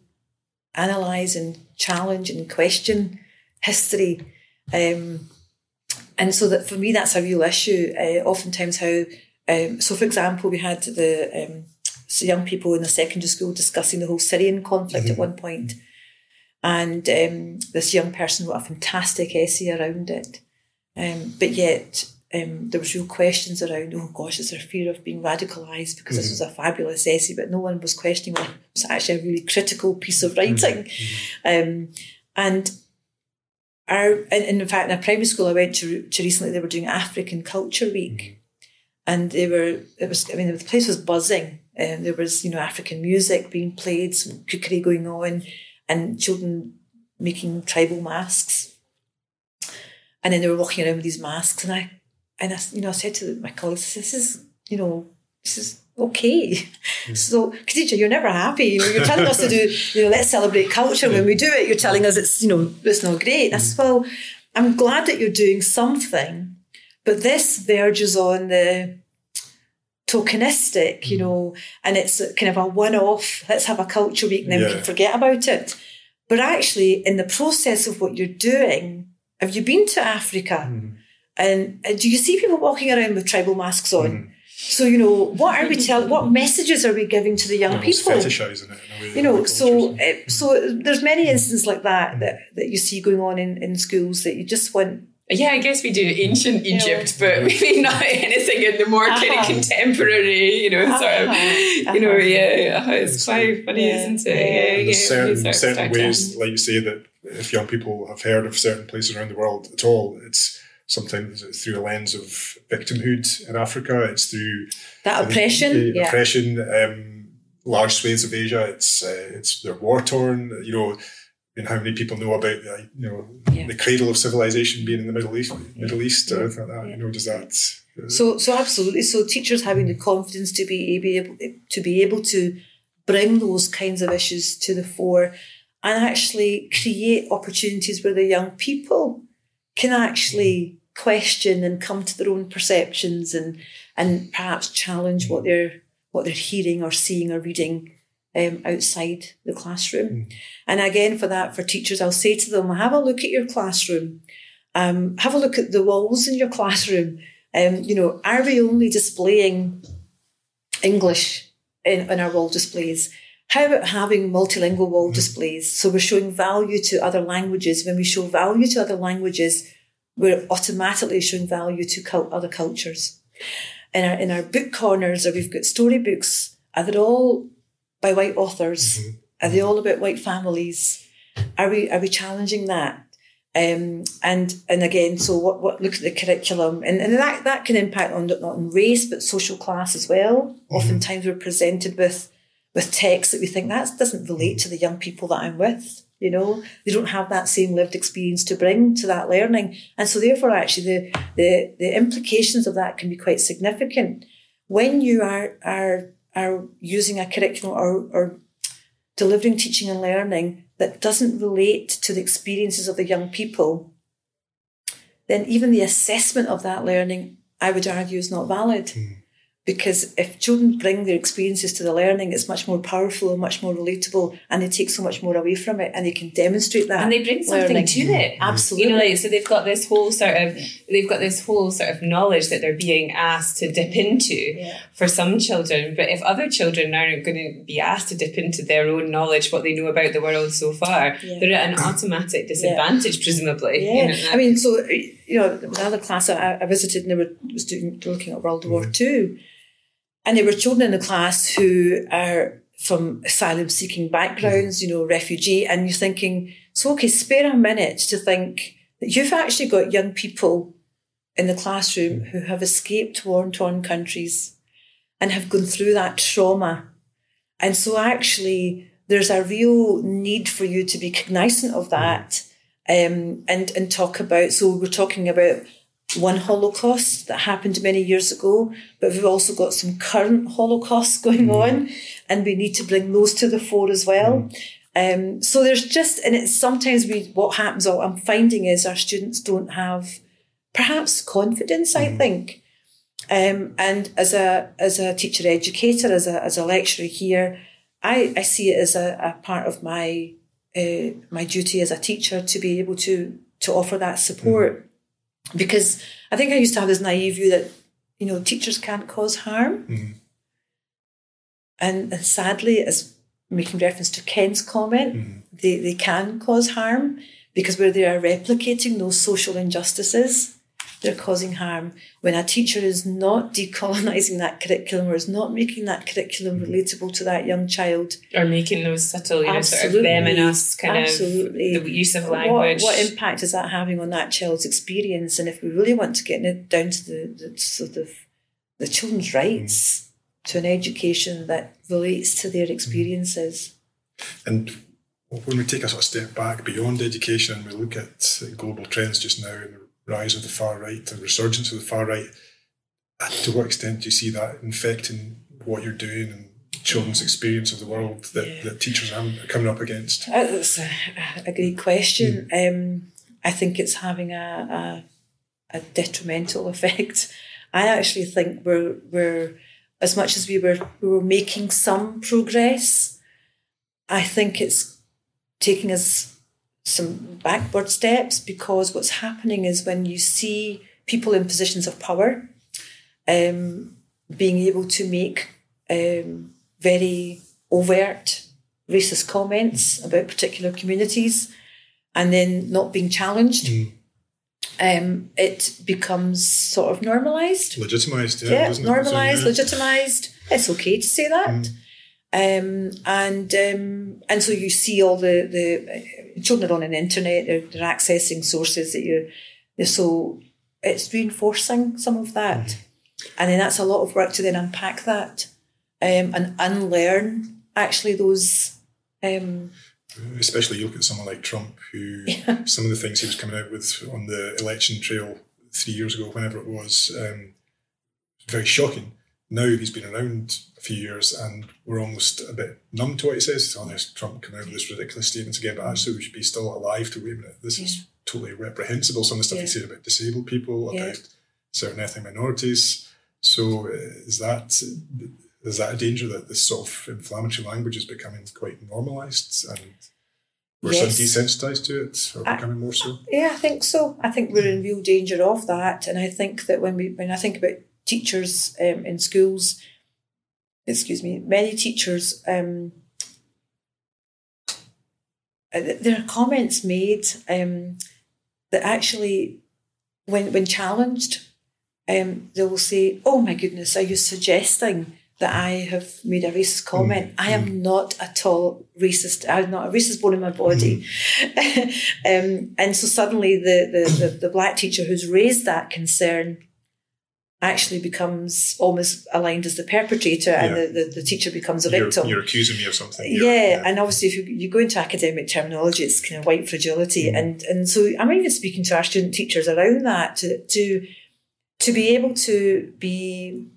[SPEAKER 2] analyse and challenge and question history? Um, and so that for me that's a real issue. Uh, oftentimes how um, so for example we had the um, so young people in the secondary school discussing the whole Syrian conflict at one point. And um, this young person wrote a fantastic essay around it. Um, but yet um, there was real questions around, oh gosh, is there fear of being radicalised because this mm-hmm. was a fabulous essay, but no one was questioning whether it was actually a really critical piece of mm-hmm. writing. Mm-hmm. Um, and our, and in fact, in a primary school I went to, to recently, they were doing African Culture Week. And they were it was I mean the place was buzzing. And there was you know African music being played some cookery going on and children making tribal masks. And then they were walking around with these masks and I and I you know I said to my colleagues this is you know this is okay. Mm. So Khadija you're never happy. You know, you're telling us to do you know let's celebrate culture when we do it. You're telling us it's you know it's not great. I said mm. well I'm glad that you're doing something but this verges on the tokenistic, you mm. know, and it's kind of a one off, let's have a culture week and then we can forget about it. But actually, in the process of what you're doing, have you been to Africa? And uh, do you see people walking around with tribal masks on? So you know, what are we telling? What messages are we giving to the young
[SPEAKER 1] Almost
[SPEAKER 2] people?
[SPEAKER 1] fetishizing it in a way.
[SPEAKER 2] You know, so
[SPEAKER 1] cultures.
[SPEAKER 2] uh, so there's many instances like that that, that you see going on in, in schools that you just want.
[SPEAKER 3] Yeah, I guess we do ancient Egypt, but maybe not anything in the more kind
[SPEAKER 2] Uh-huh.
[SPEAKER 3] of contemporary, you know, sort of,
[SPEAKER 2] Uh-huh.
[SPEAKER 3] you know,
[SPEAKER 2] Uh-huh.
[SPEAKER 3] yeah, uh, it's quite funny,
[SPEAKER 2] Yeah.
[SPEAKER 3] isn't it?
[SPEAKER 2] Yeah.
[SPEAKER 3] Yeah,
[SPEAKER 1] And
[SPEAKER 3] yeah,
[SPEAKER 1] there's certain,
[SPEAKER 3] we sort of
[SPEAKER 1] certain
[SPEAKER 3] start to-
[SPEAKER 1] ways, like you say, that if young people have heard of certain places around the world at all, it's sometimes through a lens of victimhood in Africa. It's through
[SPEAKER 2] That oppression,
[SPEAKER 1] uh,
[SPEAKER 2] yeah.
[SPEAKER 1] oppression. Um, large swathes of Asia, it's uh, it's they're war torn. You know, and how many people know about uh, you know
[SPEAKER 2] Yeah.
[SPEAKER 1] the cradle of civilization being in the Middle East, Middle East, or anything like that.
[SPEAKER 2] Yeah.
[SPEAKER 1] You know, does that? uh,
[SPEAKER 2] So, so absolutely. So, teachers having the confidence to be able to be able to bring those kinds of issues to the fore, and actually create opportunities where the young people can actually question and come to their own perceptions and and perhaps challenge what they're what they're hearing or seeing or reading um, outside the classroom. And again, for that, for teachers, I'll say to them, have a look at your classroom. Um, have a look at the walls in your classroom. Um, you know, are we only displaying English in, in our wall displays? How about having multilingual wall mm-hmm. displays? So we're showing value to other languages. When we show value to other languages, we're automatically showing value to cult- other cultures. In our in our book corners, or we've got storybooks. Are they all by white authors? Mm-hmm. Are they mm-hmm. all about white families? Are we are we challenging that? Um, and and again, so what, what look at the curriculum, and, and that, that can impact on not on race but social class as well. Oftentimes we're presented with with texts that we think that doesn't relate to the young people that I'm with. You know, they don't have that same lived experience to bring to that learning, and so therefore, actually, the the the implications of that can be quite significant when you are are are using a curriculum or or delivering teaching and learning that doesn't relate to the experiences of the young people, then even the assessment of that learning, I would argue, is not valid. Hmm. Because if children bring their experiences to the learning, it's much more powerful and much more relatable, and they take so much more away from it, and they can demonstrate that.
[SPEAKER 3] and they bring something
[SPEAKER 2] learning.
[SPEAKER 3] to it. Mm-hmm.
[SPEAKER 2] Absolutely.
[SPEAKER 3] You know, like so they've got this whole sort of they've got this whole sort of knowledge that they're being asked to dip into
[SPEAKER 2] Yeah.
[SPEAKER 3] for some children. But if other children aren't going to be asked to dip into their own knowledge, what they know about the world so far,
[SPEAKER 2] Yeah.
[SPEAKER 3] they're at an automatic disadvantage, presumably. you
[SPEAKER 2] Yeah,
[SPEAKER 3] know.
[SPEAKER 2] I mean, so you know, there was another class I, I visited, and they were was doing looking at World War mm-hmm. Two, and there were children in the class who are from asylum-seeking backgrounds, you know, refugee, and you're thinking, so okay, spare a minute to think that you've actually got young people in the classroom who have escaped war-torn countries and have gone through that trauma, and so actually there's a real need for you to be cognizant of that um, and and talk about. So we're talking about one Holocaust that happened many years ago, but we've also got some current Holocausts going on, and we need to bring those to the fore as well. Um, so there's just, and it's sometimes we what happens. What I'm finding is our students don't have perhaps confidence. I think. Um, and as a as a teacher educator, as a as a lecturer here, I, I see it as a, a part of my uh, my duty as a teacher to be able to to offer that support. Because I think I used to have this naive view that you know teachers can't cause harm, mm-hmm. and, and sadly, as making reference to Ken's comment, mm-hmm. they they can cause harm because where they are replicating those social injustices, they're causing harm. When a teacher is not decolonising that curriculum or is not making that curriculum mm-hmm. relatable to that young child,
[SPEAKER 3] or making those subtle, you know, sort of them and us kind
[SPEAKER 2] Absolutely.
[SPEAKER 3] of the use of language.
[SPEAKER 2] what impact is that having on that child's experience? And if we really want to get it down to the, the sort of the children's mm-hmm. rights to an education that relates to their mm-hmm. experiences.
[SPEAKER 1] And when we take a sort of step back beyond education and we look at global trends just now and the rise of the far right, the resurgence of the far right, uh, to what extent do you see that infecting what you're doing and children's experience of the world that,
[SPEAKER 2] Yeah.
[SPEAKER 1] that teachers are coming up against?
[SPEAKER 2] Uh, That's a, a great question. Um, I think it's having a, a, a detrimental effect. I actually think we're we're as much as we were we were making some progress. I think it's taking us some backward steps because what's happening is when you see people in positions of power, um, being able to make um, very overt racist comments about particular communities and then not being challenged.
[SPEAKER 1] Mm.
[SPEAKER 2] Um, it becomes sort of normalised.
[SPEAKER 1] Legitimised, yeah.
[SPEAKER 2] Yeah, normalised,
[SPEAKER 1] So, yeah.
[SPEAKER 2] legitimised. It's okay to say that. Um, and um, and so you see all the the children are on the internet. They're, they're accessing sources that you're. So it's reinforcing some of that, and then that's a lot of work to then unpack that um, and unlearn actually those. Um,
[SPEAKER 1] Especially you look at someone like Trump, who some of the things he was coming out with on the election trail three years ago, whenever it was, um, very shocking. Now he's been around a few years and we're almost a bit numb to what he says. Oh, there's Trump coming out with this ridiculous statements again, but actually we should be still alive to wait a minute. This is totally reprehensible. Some of the stuff
[SPEAKER 2] Yeah.
[SPEAKER 1] he said about disabled people,
[SPEAKER 2] Yeah.
[SPEAKER 1] about certain ethnic minorities. So uh, is that is that a danger that this sort of inflammatory language is becoming quite normalised and we're sort of
[SPEAKER 2] Yes.
[SPEAKER 1] desensitised to it or
[SPEAKER 2] I-
[SPEAKER 1] becoming more so?
[SPEAKER 2] Yeah, I think so. I think we're in real danger of that, and I think that when we when I think about teachers um, in schools, excuse me, many teachers, um, uh, there are comments made um, that actually, when when challenged, um, they will say, "Oh my goodness, are you suggesting?" That I have made a racist comment. I am not at all racist. I'm not a racist bone in my body. um, and so suddenly the, the, the, the black teacher who's raised that concern actually becomes almost aligned as the perpetrator and the, the, the teacher becomes a
[SPEAKER 1] You're,
[SPEAKER 2] victim.
[SPEAKER 1] you're accusing me of something.
[SPEAKER 2] yeah,
[SPEAKER 1] You're-
[SPEAKER 2] and obviously if you, you go into academic terminology, it's kind of white fragility.
[SPEAKER 1] Mm.
[SPEAKER 2] And and so I'm even speaking to our student teachers around that to to to be able to be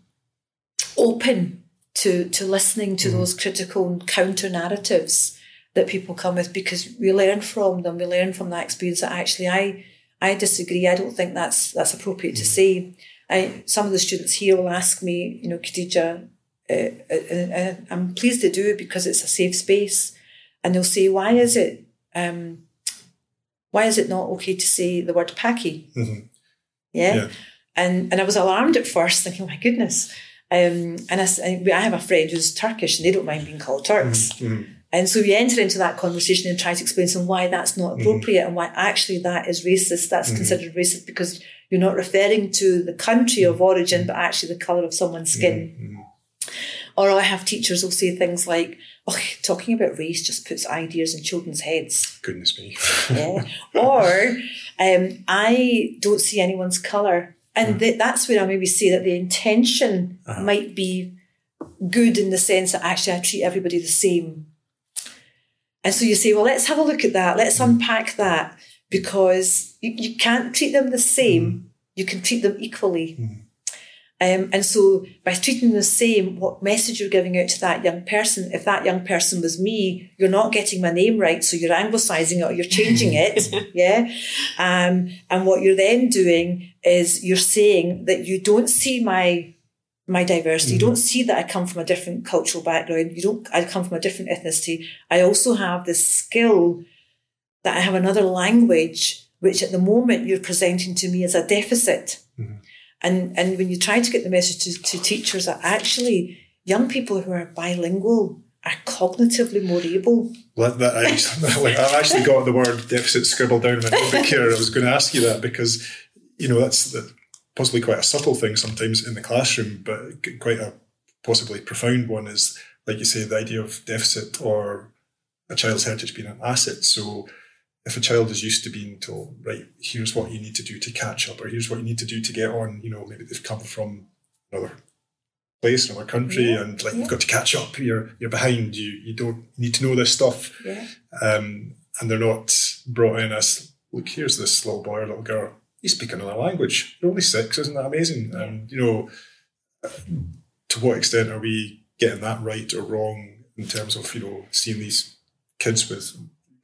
[SPEAKER 2] open to to listening to
[SPEAKER 1] Mm.
[SPEAKER 2] those critical counter narratives that people come with because we learn from them. We learn from that experience that actually I I disagree. I don't think that's that's appropriate
[SPEAKER 1] Mm.
[SPEAKER 2] to say. I some of the students here will ask me, you know, Khadija, uh, uh, uh, I'm pleased to do it because it's a safe space, and they'll say, why is it, um, why is it not okay to say the word "paki"?
[SPEAKER 1] Mhm.
[SPEAKER 2] Yeah?
[SPEAKER 1] Yeah.
[SPEAKER 2] and and I was alarmed at first, thinking, oh my goodness. Um, and I, I have a friend who's Turkish, and they don't mind being called Turks.
[SPEAKER 1] Mhm.
[SPEAKER 2] And so we enter into that conversation and try to explain to them why that's not appropriate and why actually that is racist. That's considered racist because you're not referring to the country of origin, but actually the colour of someone's skin.
[SPEAKER 1] Mhm.
[SPEAKER 2] Or I have teachers who'll say things like, oh, talking about race just puts ideas in children's heads.
[SPEAKER 1] Goodness me.
[SPEAKER 2] Yeah. or um, I don't see anyone's colour. And th- that's where I maybe say that the intention might be good in the sense that actually I treat everybody the same. And so you say, well, let's have a look at that. Let's unpack that because you, you can't treat them the same. You can treat them equally. Um, and so by treating them the same, what message you're giving out to that young person, if that young person was me, you're not getting my name right, so you're anglicizing it or you're changing it. yeah. Um, and what you're then doing is you're saying that you don't see my my diversity. You don't see that I come from a different cultural background. You don't I come from a different ethnicity. I also have this skill that I have another language, which at the moment you're presenting to me as a deficit. Mm-hmm. And and when you try to get the message to, to teachers that actually young people who are bilingual are cognitively more able.
[SPEAKER 1] Well, that, I, I've actually got the word deficit scribbled down in my notebook here. I was going to ask you that because, you know, that's the, possibly quite a subtle thing sometimes in the classroom, but quite a possibly profound one is, like you say, the idea of deficit or a child's heritage being an asset. So if a child is used to being told, right, here's what you need to do to catch up, or here's what you need to do to get on, you know, maybe they've come from another place, another country,
[SPEAKER 2] Yeah,
[SPEAKER 1] and like
[SPEAKER 2] yeah.
[SPEAKER 1] you've got to catch up. You're you're behind. You you don't need to know this stuff
[SPEAKER 2] Yeah.
[SPEAKER 1] um, and they're not brought in as look here's this little boy or little girl you speak another language you're only six isn't that amazing and you know to what extent are we getting that right or wrong in terms of you know seeing these kids with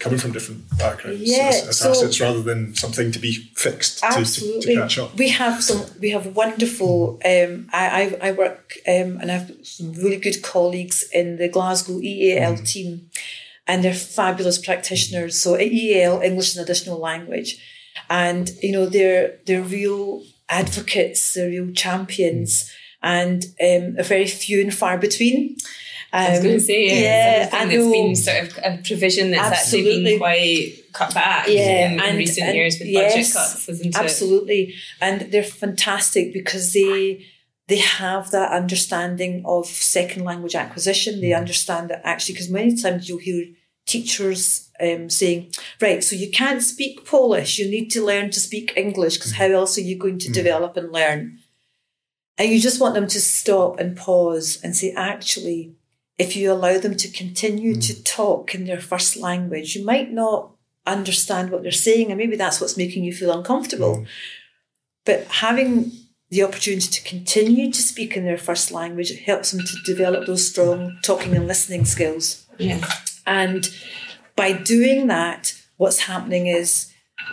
[SPEAKER 1] coming from different backgrounds
[SPEAKER 2] Yeah,
[SPEAKER 1] as, as
[SPEAKER 2] so-
[SPEAKER 1] assets rather than something to be fixed to, to,
[SPEAKER 2] Absolutely.
[SPEAKER 1] to catch up
[SPEAKER 2] We have some. We have wonderful. Um, I, I I work um, and I have some really good colleagues in the Glasgow EAL team, and they're fabulous practitioners. So EAL, English as an additional language, and you know they're they're real advocates. They're real champions. and um, are very few and far between.
[SPEAKER 3] I was
[SPEAKER 2] Um,
[SPEAKER 3] going to say, yeah,
[SPEAKER 2] yeah,
[SPEAKER 3] it's been sort of a provision that's actually been quite cut back
[SPEAKER 2] Yeah,
[SPEAKER 3] in,
[SPEAKER 2] and-
[SPEAKER 3] recent
[SPEAKER 2] and
[SPEAKER 3] years with
[SPEAKER 2] yes,
[SPEAKER 3] budget cuts, isn't it?
[SPEAKER 2] Absolutely. And they're fantastic because they they have that understanding of second language acquisition. They understand that actually, because many times you'll hear teachers um, saying, right, so you can't speak Polish, you need to learn to speak English because how else are you going to develop and learn? And you just want them to stop and pause and say, actually, if you allow them to continue mm. to talk in their first language, you might not understand what they're saying, and maybe that's what's making you feel uncomfortable. Mm. But having the opportunity to continue to speak in their first language it helps them to develop those strong talking and listening skills.
[SPEAKER 3] Yeah.
[SPEAKER 2] And by doing that, what's happening is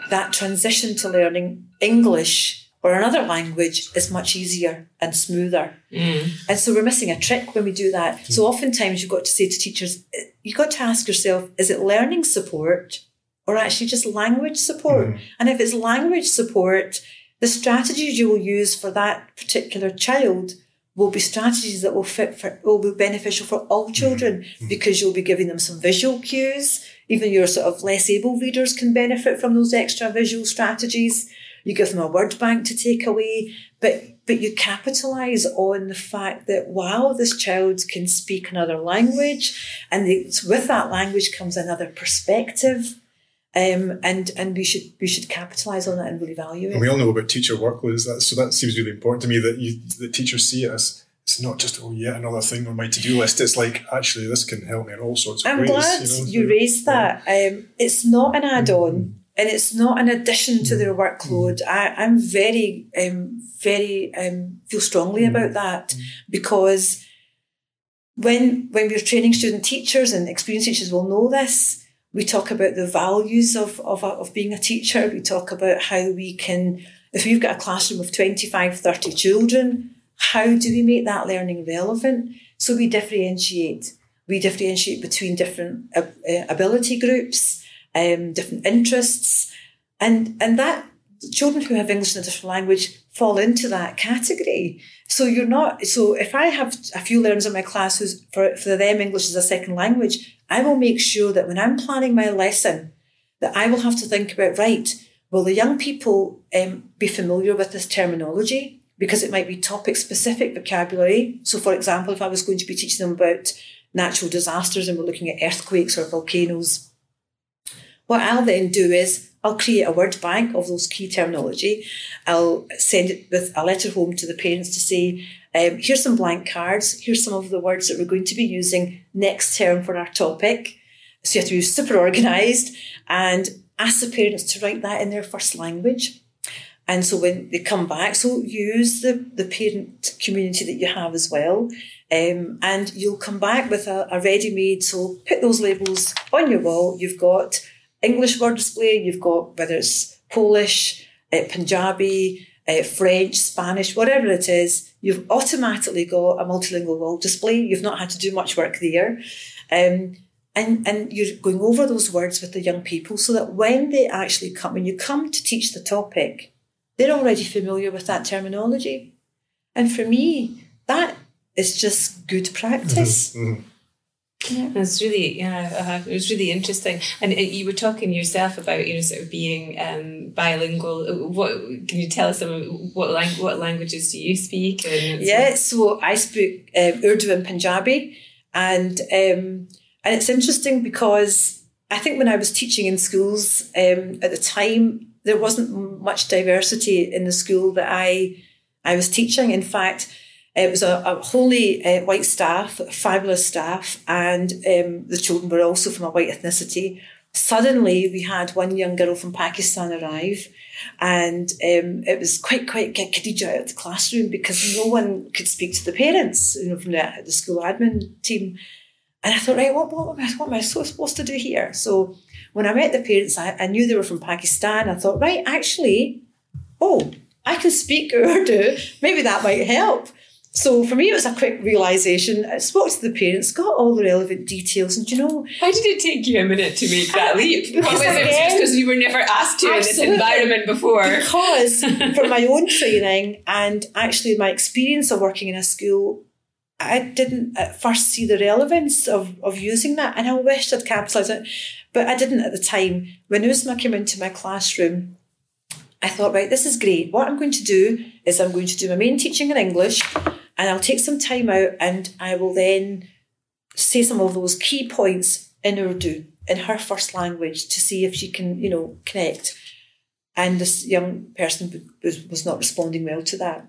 [SPEAKER 2] that transition to learning English or another language is much easier and smoother. Mm. And so we're missing a trick when we do that. So oftentimes you've got to say to teachers, eh, you've got to ask yourself, is it learning support or actually just language support? Mm-hmm. And if it's language support, the strategies you will use for that particular child will be strategies that will fit for will be beneficial for all mm-hmm. children mm-hmm. because you'll be giving them some visual cues. Even your sort of less able readers can benefit from those extra visual strategies. You give them a word bank to take away, but but you capitalize on the fact that wow, this child can speak another language, and they, with that language comes another perspective. Um, and and we should we should capitalize on that and really value it.
[SPEAKER 1] And we all know about teacher workloads, that, so that seems really important to me that you that teachers see it as it's not just oh yeah another thing on my to do list. It's like actually this can help me in all sorts of
[SPEAKER 2] I'm
[SPEAKER 1] ways.
[SPEAKER 2] glad
[SPEAKER 1] you,
[SPEAKER 2] you, raised that. Um, it's not an add-on, and it's not an addition to their
[SPEAKER 1] Mm.
[SPEAKER 2] workload. I, I'm very, um, very um, feel strongly
[SPEAKER 1] Mm.
[SPEAKER 2] about that because when when we're training student teachers and experienced teachers will know this. We talk about the values of, of, of being a teacher. We talk about how we can, if we've got a classroom of 25, 30 children, how do we make that learning relevant? So we differentiate. We differentiate between different uh, uh, ability groups, um, different interests, and and that children who have English in a different language fall into that category. So you're not. So if I have a few learners in my class who's for for them English is a second language, I will make sure that when I'm planning my lesson, that I will have to think about right. Will the young people um, be familiar with this terminology? Because it might be topic specific vocabulary. So, for example, if I was going to be teaching them about natural disasters and we're looking at earthquakes or volcanoes, what I'll then do is I'll create a word bank of those key terminology. I'll send it with a letter home to the parents to say, um, here's some blank cards. Here's some of the words that we're going to be using next term for our topic. So you have to be super organised and ask the parents to write that in their first language. And so when they come back, so use the, the parent community that you have as well. Um, and you'll come back with a, a ready made. So put those labels on your wall. You've got English word display, you've got whether it's Polish, uh, Punjabi, uh, French, Spanish, whatever it is, you've automatically got a multilingual wall display. You've not had to do much work there. Um, and, and you're going over those words with the young people so that when they actually come, when you come to teach the topic, they're already familiar with that terminology. And for me, that is just good practice.
[SPEAKER 1] Mhm.
[SPEAKER 3] It's really, yeah, uh, it was really interesting. And uh, you were talking yourself about, you know, sort of being um, bilingual. What can you tell us some what lang- what languages do you speak? And
[SPEAKER 2] Yeah, so I speak um, Urdu and Punjabi, and um, and it's interesting because I think when I was teaching in schools um, at the time, there wasn't much diversity in the school that I I was teaching. In fact, it was a, a wholly uh, white staff, fabulous staff, and um, the children were also from a white ethnicity. Suddenly, we had one young girl from Pakistan arrive, and um, it was quite quite get Khadija out of the classroom because no one could speak to the parents, you know, from the, the school admin team. And I thought, right, what, what, am I, what am I supposed to do here? So when I met the parents, I, I knew they were from Pakistan. I thought, right, actually, oh, I can speak Urdu. Maybe that might help. So for me, it was a quick realization. I spoke to the parents, got all the relevant details, and do you know,
[SPEAKER 3] Why did it take you a minute to make that leap?
[SPEAKER 2] Because
[SPEAKER 3] was it
[SPEAKER 2] again-
[SPEAKER 3] because you were never asked to in this environment before?
[SPEAKER 2] because from my own training and actually my experience of working in a school, I didn't at first see the relevance of, of using that, and I wished I'd capitalised it, but I didn't at the time. When Usma came into my classroom, I thought, right, this is great. What I'm going to do is I'm going to do my main teaching in English, and I'll take some time out, and I will then say some of those key points in Urdu in her first language to see if she can, you know, connect. And this young person was, was not responding well to that.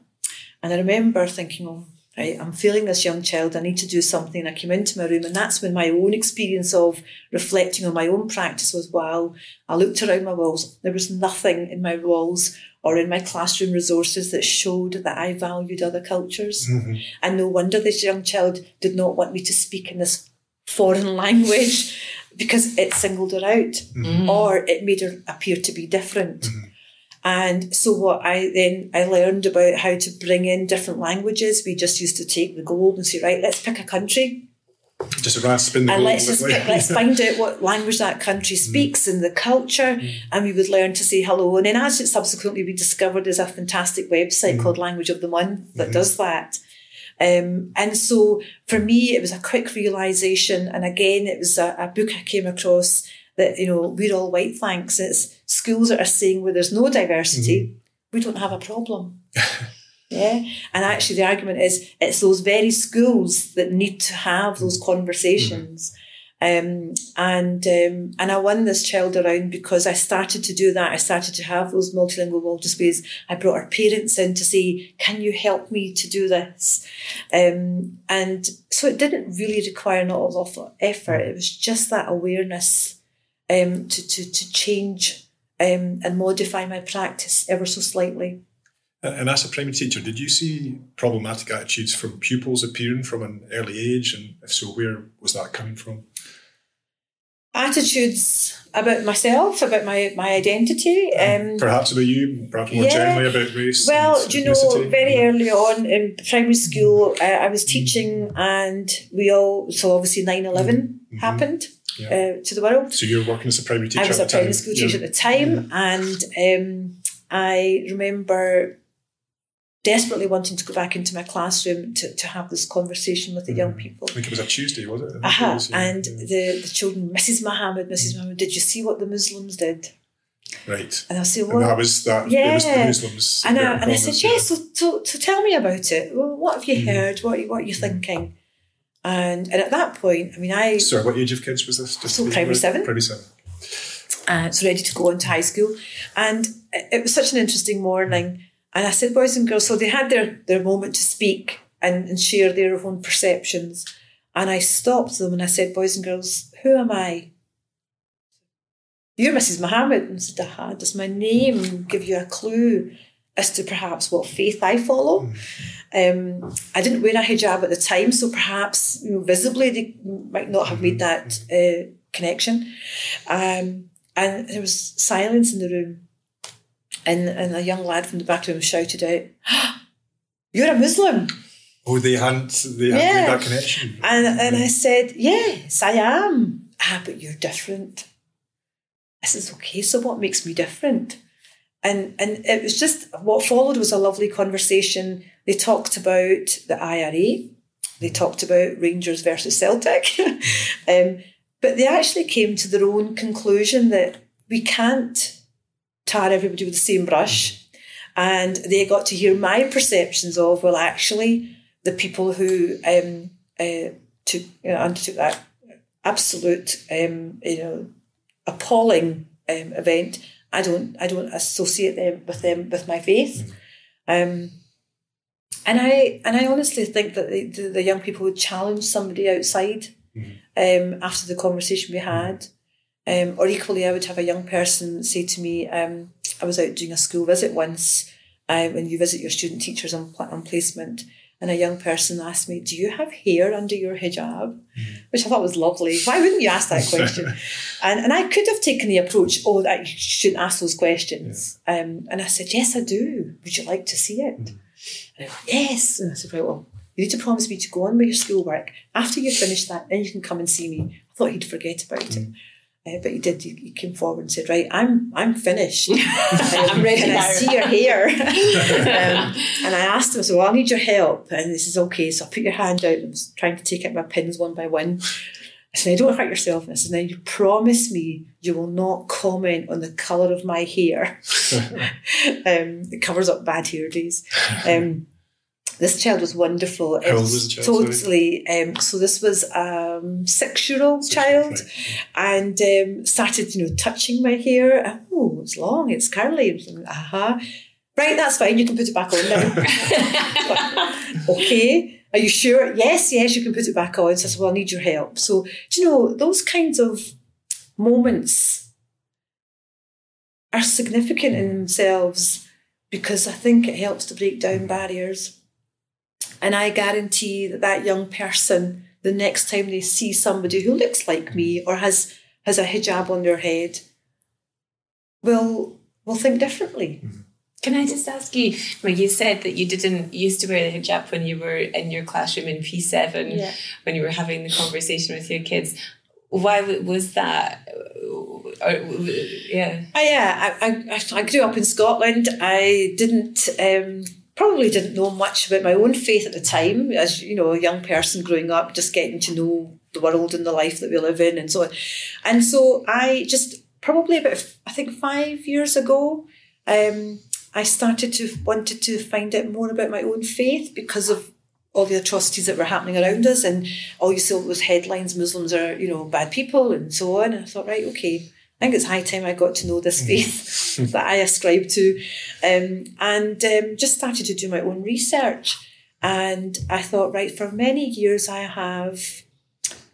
[SPEAKER 2] And I remember thinking, oh, right, I'm feeling this young child, I need to do something. I came into my room, and that's when my own experience of reflecting on my own practice was wow. I looked around my walls, there was nothing in my walls or in my classroom resources that showed that I valued other cultures. Mm-hmm. And no wonder this young child did not want me to speak in this foreign language because it singled her out mm-hmm. or it made her appear to be different. Mm-hmm. And so what I then I learned about how to bring in different languages. We just used to take the globe and say, right, let's pick a country.
[SPEAKER 1] Just around spin the
[SPEAKER 2] and
[SPEAKER 1] globe
[SPEAKER 2] let's just pick, let's find out what language that country mm. speaks and the culture, mm. and we would learn to say hello. And then, as it subsequently we discovered, there's a fantastic website mm. called Language of the Month that mm-hmm. does that. Um, and so for me, it was a quick realization, and again, it was a, a book I came across that you know we're all white, thanks. It's schools that are saying where there's no diversity, we don't have a problem. Yeah. And actually, the argument is it's those very schools that need to have those conversations. Um, and um, and I won this child around because I started to do that. I started to have those multilingual wall displays. I brought our parents in to say, "Can you help me to do this?" Um, and so it didn't really require not a lot of effort. It was just that awareness um, to to to change um, and modify my practice ever so slightly.
[SPEAKER 1] And as a primary teacher, did you see problematic attitudes from pupils appearing from an early age? And if so, where was that coming from?
[SPEAKER 2] attitudes about myself, about my my identity. Um,
[SPEAKER 1] Perhaps about you, perhaps more
[SPEAKER 2] yeah.
[SPEAKER 1] generally about race.
[SPEAKER 2] well, do you know, very early on in primary school, uh, I was teaching, and we all so obviously 9-11 happened
[SPEAKER 1] Yeah.
[SPEAKER 2] uh, to the world.
[SPEAKER 1] So you were working as a primary teacher
[SPEAKER 2] I was
[SPEAKER 1] at
[SPEAKER 2] a
[SPEAKER 1] the
[SPEAKER 2] primary
[SPEAKER 1] time.
[SPEAKER 2] school
[SPEAKER 1] Yeah.
[SPEAKER 2] teacher at the time, mm-hmm. and um, I remember desperately wanting to go back into my classroom to, to have this conversation with the young mm. people.
[SPEAKER 1] I think it was a Tuesday, was it? Think it
[SPEAKER 2] Aha,
[SPEAKER 1] was, yeah.
[SPEAKER 2] and
[SPEAKER 1] Yeah.
[SPEAKER 2] the, the children, Mrs. Mohammed, Mrs. Mm. Mohammed, did you see what the Muslims did?
[SPEAKER 1] Right.
[SPEAKER 2] And I'll say,
[SPEAKER 1] And
[SPEAKER 2] well,
[SPEAKER 1] that was that. It was the
[SPEAKER 2] Yeah.
[SPEAKER 1] Muslims.
[SPEAKER 2] and I, and I said, yes, so, so, so tell me about it. Well, what have you mm. heard? What, what are you thinking? And and at that point, I mean, I
[SPEAKER 1] Sorry, what age of kids was this? Just
[SPEAKER 2] So primary seven.
[SPEAKER 1] Primary seven.
[SPEAKER 2] uh, so ready to go on to high school. And it was such an interesting morning. And I said, boys and girls, so they had their, their moment to speak and, and share their own perceptions. And I stopped them and I said, boys and girls, who am I? You're Mrs. Mohammed. And I said, aha, does my name give you a clue as to perhaps what faith I follow? Um, I didn't wear a hijab at the time, so perhaps you know, visibly they might not have made that uh, connection. Um, and there was silence in the room. And, and a young lad from the back room shouted out, You're a Muslim.
[SPEAKER 1] Oh, they hadn't. They hadn't
[SPEAKER 2] Yeah.
[SPEAKER 1] made that connection.
[SPEAKER 2] And, and I said, Yes, I am. Ah, but you're different. I says, Okay, so what makes me different? And and it was just what followed was a lovely conversation. They talked about the IRA, they talked about Rangers versus Celtic. um, but they actually came to their own conclusion that we can't tar everybody with the same brush. And they got to hear my perceptions of, well, actually, the people who um, uh, took, you know, undertook that absolute, um, you know, appalling um, event, I don't, I don't associate them with them with my faith. Um, and I, and I honestly think that the, the, the young people would challenge somebody outside um, after the conversation we had. Um, or equally, I would have a young person say to me, um, I was out doing a school visit once um, when you visit your student teachers on, on placement, and a young person asked me, Do you have hair under your hijab? Which I thought was lovely. Why wouldn't you ask that question? and, and I could have taken the approach, Oh, that you shouldn't ask those questions. Um, and I said, Yes, I do. Would you like to see it? And I went, yes. And I said, Right, well, you need to promise me to go on with your schoolwork. After you finish that, then you can come and see me. I thought he'd forget about it. Uh, but he did. He, he, came forward and said, "Right, I'm I'm finished.
[SPEAKER 3] I'm ready
[SPEAKER 2] Can. I see your hair?" um, and I asked him, "So well, I need your help." And this is okay. So I put your hand out and was trying to take out my pins one by one. I said, "Now don't hurt yourself." And I said, "Now you promise me you will not comment on the colour of my hair." um, it covers up bad hair days. Um, this child was wonderful.
[SPEAKER 1] How old
[SPEAKER 2] was
[SPEAKER 1] the child,
[SPEAKER 2] Totally. Um, so this was a um, six-year-old child, and um, started, you know, touching my hair. Oh, it's long. It's curly. Uh huh. Right, that's fine. You can put it back on now. okay. Are you sure? Yes, yes, you can put it back on. So I said, Well, I need your help. So, you know, those kinds of moments are significant in themselves because I think it helps to break down barriers. And I guarantee that that young person, the next time they see somebody who looks like me or has, has a hijab on their head, will will think differently. Mm-hmm.
[SPEAKER 3] Can I just ask you, well, you said that you didn't used to wear the hijab when you were in your classroom in P7,
[SPEAKER 2] Yeah.
[SPEAKER 3] when you were having the conversation with your kids. Why was that? Yeah.
[SPEAKER 2] I, yeah, I, I, I grew up in Scotland. I didn't, um, probably didn't know much about my own faith at the time, as you know, a young person growing up, just getting to know the world and the life that we live in and so on. And so I just, probably about, I think five years ago, um, I started to, wanted to find out more about my own faith because of all the atrocities that were happening around us and all you saw was headlines, Muslims are, you know, bad people and so on. And I thought, right, okay, I think it's high time I got to know this faith that I ascribe to, um, and um, just started to do my own research. And I thought, right, for many years I have,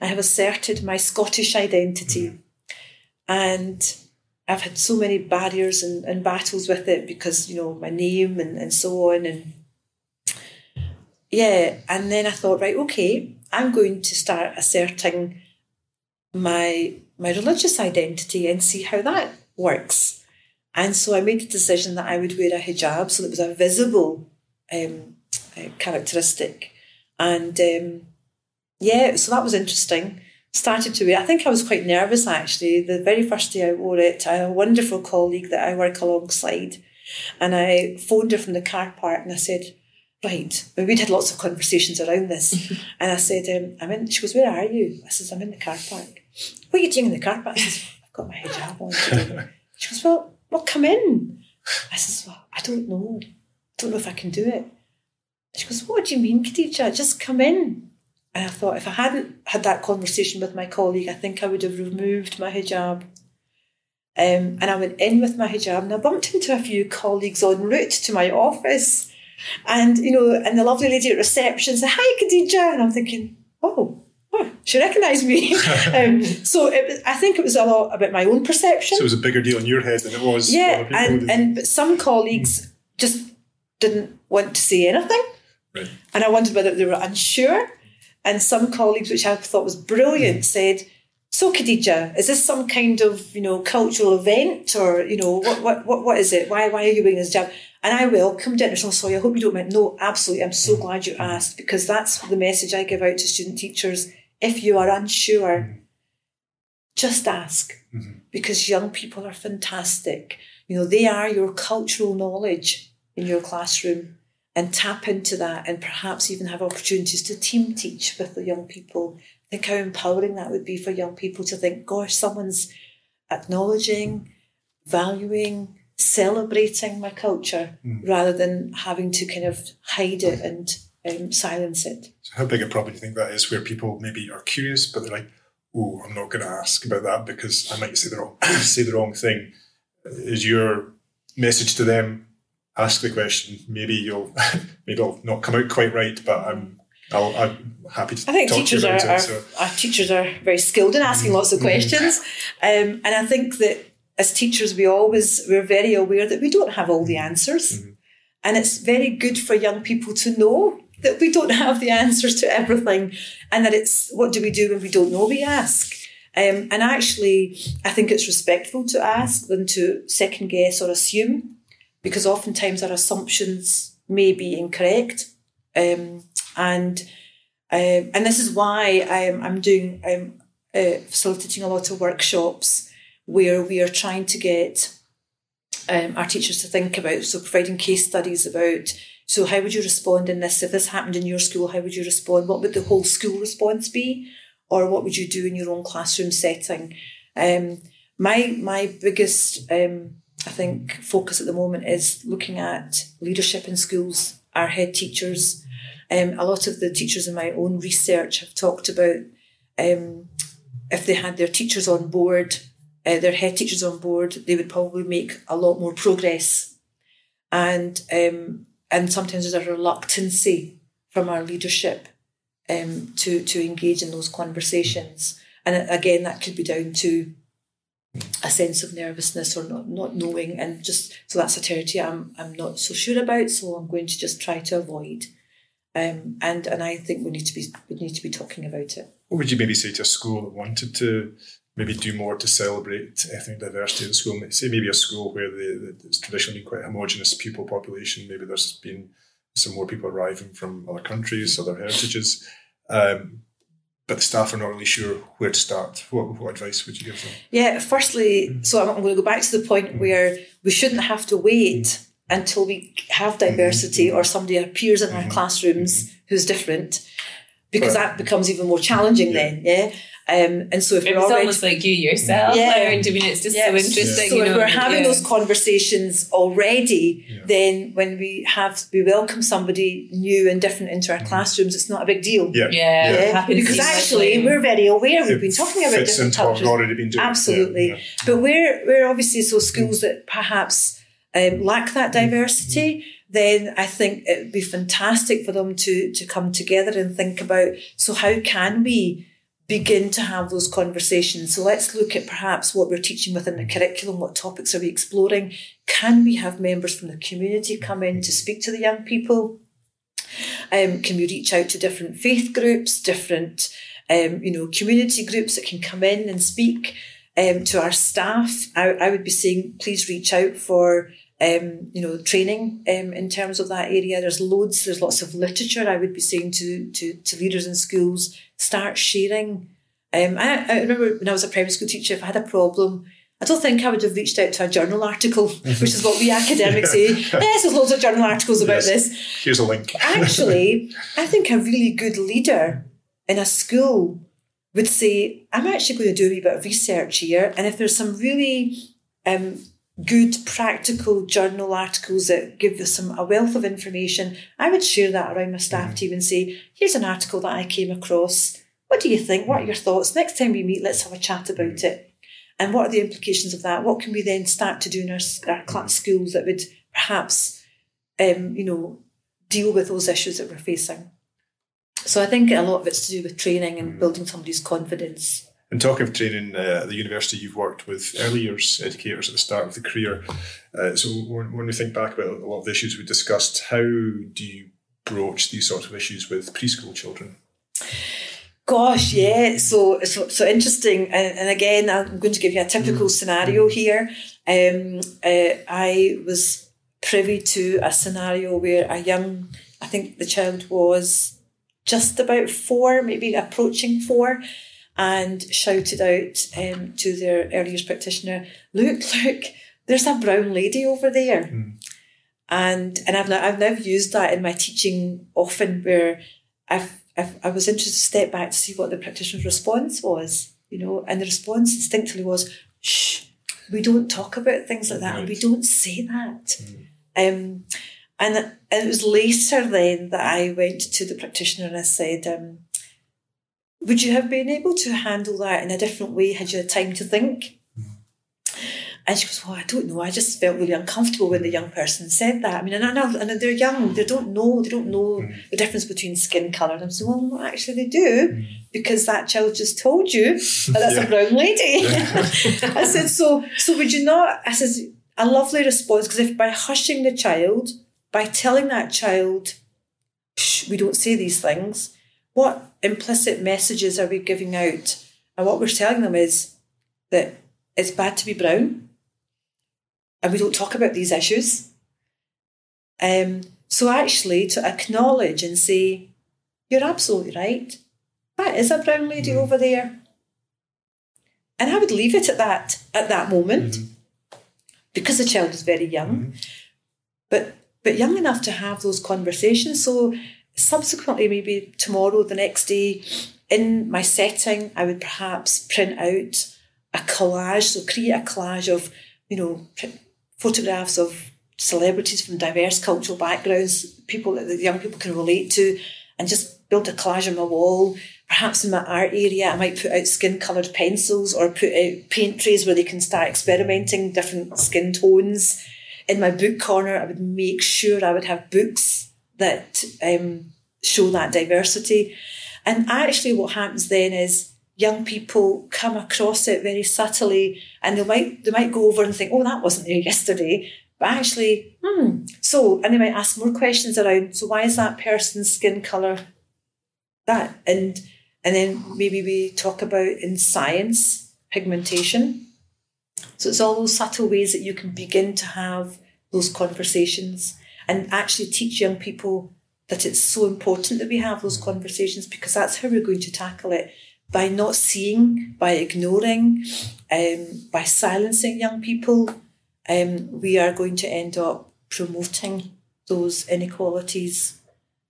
[SPEAKER 2] I have asserted my Scottish identity, and I've had so many barriers and, and battles with it because you know my name and, and so on and yeah. And then I thought, right, okay, I'm going to start asserting my my religious identity and see how that works. And so I made the decision that I would wear a hijab, so it was a visible um, uh, characteristic. And um, yeah, so that was interesting. Started to wear. I think I was quite nervous actually. The very first day I wore it, I had a wonderful colleague that I work alongside, and I phoned her from the car park and I said, "Right." We'd had lots of conversations around this, and I said, um, "I'm in." She goes, "Where are you?" I says, "I'm in the car park." What are you doing in the car park? I says, "I've got my hijab on." She goes, "Well, well, come in." I says, "Well, I don't know. I don't know if I can do it." She goes, What do you mean, Khadija? Just come in. And I thought, if I hadn't had that conversation with my colleague, I think I would have removed my hijab. Um, and I went in with my hijab and I bumped into a few colleagues en route to my office. And, you know, and the lovely lady at reception said, Hi, Khadija. And I'm thinking, Oh, oh she recognised me. um, so it was, I think it was a lot about my own perception.
[SPEAKER 1] So it was a bigger deal in your head than it was
[SPEAKER 2] Yeah,
[SPEAKER 1] other people.
[SPEAKER 2] and, and but some colleagues just didn't want to say anything.
[SPEAKER 1] Right.
[SPEAKER 2] And I wondered whether they were unsure. And some colleagues, which I thought was brilliant, mm. said, So Khadija, is this some kind of, you know, cultural event or, you know, what what what, what is it? Why why are you wearing this jab? And I welcomed it. And so sorry, I hope you don't mind. No, absolutely. I'm so mm. glad you mm. asked because that's the message I give out to student teachers. If you are unsure, just ask mm-hmm. because young people are fantastic. You know, they are your cultural knowledge in your classroom and tap into that and perhaps even have opportunities to team teach with the young people. Think how empowering that would be for young people to think, gosh, someone's acknowledging, valuing, celebrating my culture rather than having to kind of hide it and um, silence it.
[SPEAKER 1] So how big a problem do you think that is where people maybe are curious, but they're like, oh, I'm not going to ask about that because I might say the wrong, say the wrong thing. Is your message to them, ask the question, maybe you'll, maybe it'll not come out quite right, but I'm, I'll, I'm happy to
[SPEAKER 2] I think
[SPEAKER 1] talk
[SPEAKER 2] teachers
[SPEAKER 1] to you
[SPEAKER 2] are, are,
[SPEAKER 1] it. So.
[SPEAKER 2] our teachers are very skilled in asking lots of questions, um, and I think that as teachers we always we're very aware that we don't have all the answers, and it's very good for young people to know that we don't have the answers to everything, and that it's what do we do when we don't know? We ask. Um, and actually, I think it's respectful to ask than to second guess or assume, because oftentimes our assumptions may be incorrect. Um, and um, and this is why I'm, I'm doing I'm uh, facilitating a lot of workshops where we are trying to get um, our teachers to think about so providing case studies about so how would you respond in this? If this happened in your school how would you respond? What would the whole school response be? Or what would you do in your own classroom setting? Um, my my biggest um, I think focus at the moment is looking at leadership in schools our head teachers um, a lot of the teachers in my own research have talked about um, if they had their teachers on board, uh, their head teachers on board, they would probably make a lot more progress. And um, and sometimes there's a reluctancy from our leadership um, to to engage in those conversations. And again, that could be down to a sense of nervousness or not, not knowing and just so that's a territory I'm I'm not so sure about. So I'm going to just try to avoid. Um, and and I think we need to be we need to be talking about it.
[SPEAKER 1] What would you maybe say to a school that wanted to maybe do more to celebrate ethnic diversity in school? Say maybe a school where the, it's traditionally quite homogenous pupil population. Maybe there's been some more people arriving from other countries, other heritages, um, but the staff are not really sure where to start. What, what advice would you give them?
[SPEAKER 2] Yeah, firstly, mm. so I'm, going to go back to the point mm. where we shouldn't have to wait mm. until we have diversity mm-hmm. or somebody appears in our mm-hmm. classrooms mm-hmm. who's different because
[SPEAKER 1] Right.
[SPEAKER 2] that becomes even more challenging then yeah um, and so if
[SPEAKER 3] It
[SPEAKER 2] we're
[SPEAKER 3] was
[SPEAKER 2] already
[SPEAKER 3] almost like you yourself.
[SPEAKER 2] Yeah.
[SPEAKER 3] learned. I mean, it's just so
[SPEAKER 2] Yes.
[SPEAKER 3] interesting.
[SPEAKER 2] so
[SPEAKER 3] you
[SPEAKER 2] if we're having
[SPEAKER 3] yeah.
[SPEAKER 2] those conversations already
[SPEAKER 1] Yeah.
[SPEAKER 2] then when we have we welcome somebody new and different into our classrooms it's not a big deal
[SPEAKER 1] Yeah,
[SPEAKER 3] Yeah,
[SPEAKER 2] Yeah, because
[SPEAKER 3] seamlessly.
[SPEAKER 2] actually we're very aware we've
[SPEAKER 1] It
[SPEAKER 2] been talking about
[SPEAKER 1] fits
[SPEAKER 2] different
[SPEAKER 1] into what
[SPEAKER 2] cultures
[SPEAKER 1] we've already been doing.
[SPEAKER 2] Absolutely.
[SPEAKER 1] yeah.
[SPEAKER 2] But we're we're obviously so schools that perhaps um, lack that diversity, then I think it would be fantastic for them to to come together and think about so how can we begin to have those conversations. So let's look at perhaps what we're teaching within the curriculum, what topics are we exploring? Can we have members from the community come in to speak to the young people? Um, can we reach out to different faith groups, different um, you know community groups that can come in and speak um, to our staff? I, I would be saying please reach out for um, you know training um, in terms of that area. There's loads. There's lots of literature. I would be saying to to, to leaders in schools start sharing. Um, I, I remember when I was a primary school teacher, if I had a problem. I don't think I would have reached out to a journal article, which is what we academics say. Yes, there's loads of journal articles about
[SPEAKER 1] Yes.
[SPEAKER 2] this
[SPEAKER 1] Here's a link.
[SPEAKER 2] actually, I think a really good leader in a school would say, I'm actually going to do a wee bit of research here. And if there's some really um, good practical journal articles that give us some a wealth of information, I would share that around my staff mm-hmm. team and say, here's an article that I came across. What do you think? What are your thoughts? Next time we meet, let's have a chat about mm-hmm. it. And what are the implications of that? What can we then start to do in our, our mm-hmm. class schools that would perhaps, um, you know, deal with those issues that we're facing? So I think a lot of it's to do with training and building somebody's confidence.
[SPEAKER 1] And talking of training uh, at the university, you've worked with early years educators at the start of the career. Uh, so when, when we think back about a lot of the issues we discussed, how do you broach these sorts of issues with preschool children?
[SPEAKER 2] Gosh, yeah. So so, so interesting. And, and again, I'm going to give you a typical scenario here. Um, uh, I was privy to a scenario where a young, I think the child was just about four, maybe approaching four, and shouted out um, to their early years practitioner, "Look, look, there's a brown lady over there." And and I've now, I've now used that in my teaching often, where I've, I've I was interested to step back to see what the practitioner's response was, you know, and the response instinctively was, "Shh, we don't talk about things like that, and we don't say that." Um, and, and it was later then that I went to the practitioner and I said, um, Would you have been able to handle that in a different way had you had time to think? And she goes, Well, I don't know. I just felt really uncomfortable when the young person said that. I mean, and, know, and they're young, they don't know, they don't know mm. the difference between skin colour. And I'm saying, Well, no, actually, they do, mm. because that child just told you that that's a brown lady. I said, so so would you not? I said, a lovely response because if by hushing the child, by telling that child, we don't say these things, what implicit messages are we giving out? And what we're telling them is that it's bad to be brown, and we don't talk about these issues. Um, So actually, to acknowledge and say, "You're absolutely right. That is a brown lady
[SPEAKER 1] Mm.
[SPEAKER 2] over there," and I would leave it at that at that moment
[SPEAKER 1] Mm-hmm.
[SPEAKER 2] because the child is very young, but but young enough to have those conversations. So subsequently, maybe tomorrow, the next day, in my setting, I would perhaps print out a collage, so create a collage of, you know, photographs of celebrities from diverse cultural backgrounds, people that the young people can relate to, and just build a collage on my wall. Perhaps in my art area, I might put out skin coloured pencils or put out paint trays where they can start experimenting different skin tones. In my book corner, I would make sure I would have books that um, show that diversity. And actually, what happens then is young people come across it very subtly, and they might they might go over and think, "Oh, that wasn't there yesterday," but actually, hmm. So, and they might ask more questions around. So, why is that person's skin color that? And and then maybe we talk about in science pigmentation. So it's all those subtle ways that you can begin to have those conversations and actually teach young people that it's so important that we have those conversations because that's how we're going to tackle it by not seeing, by ignoring, um, by silencing young people. Um, we are going to end up promoting those inequalities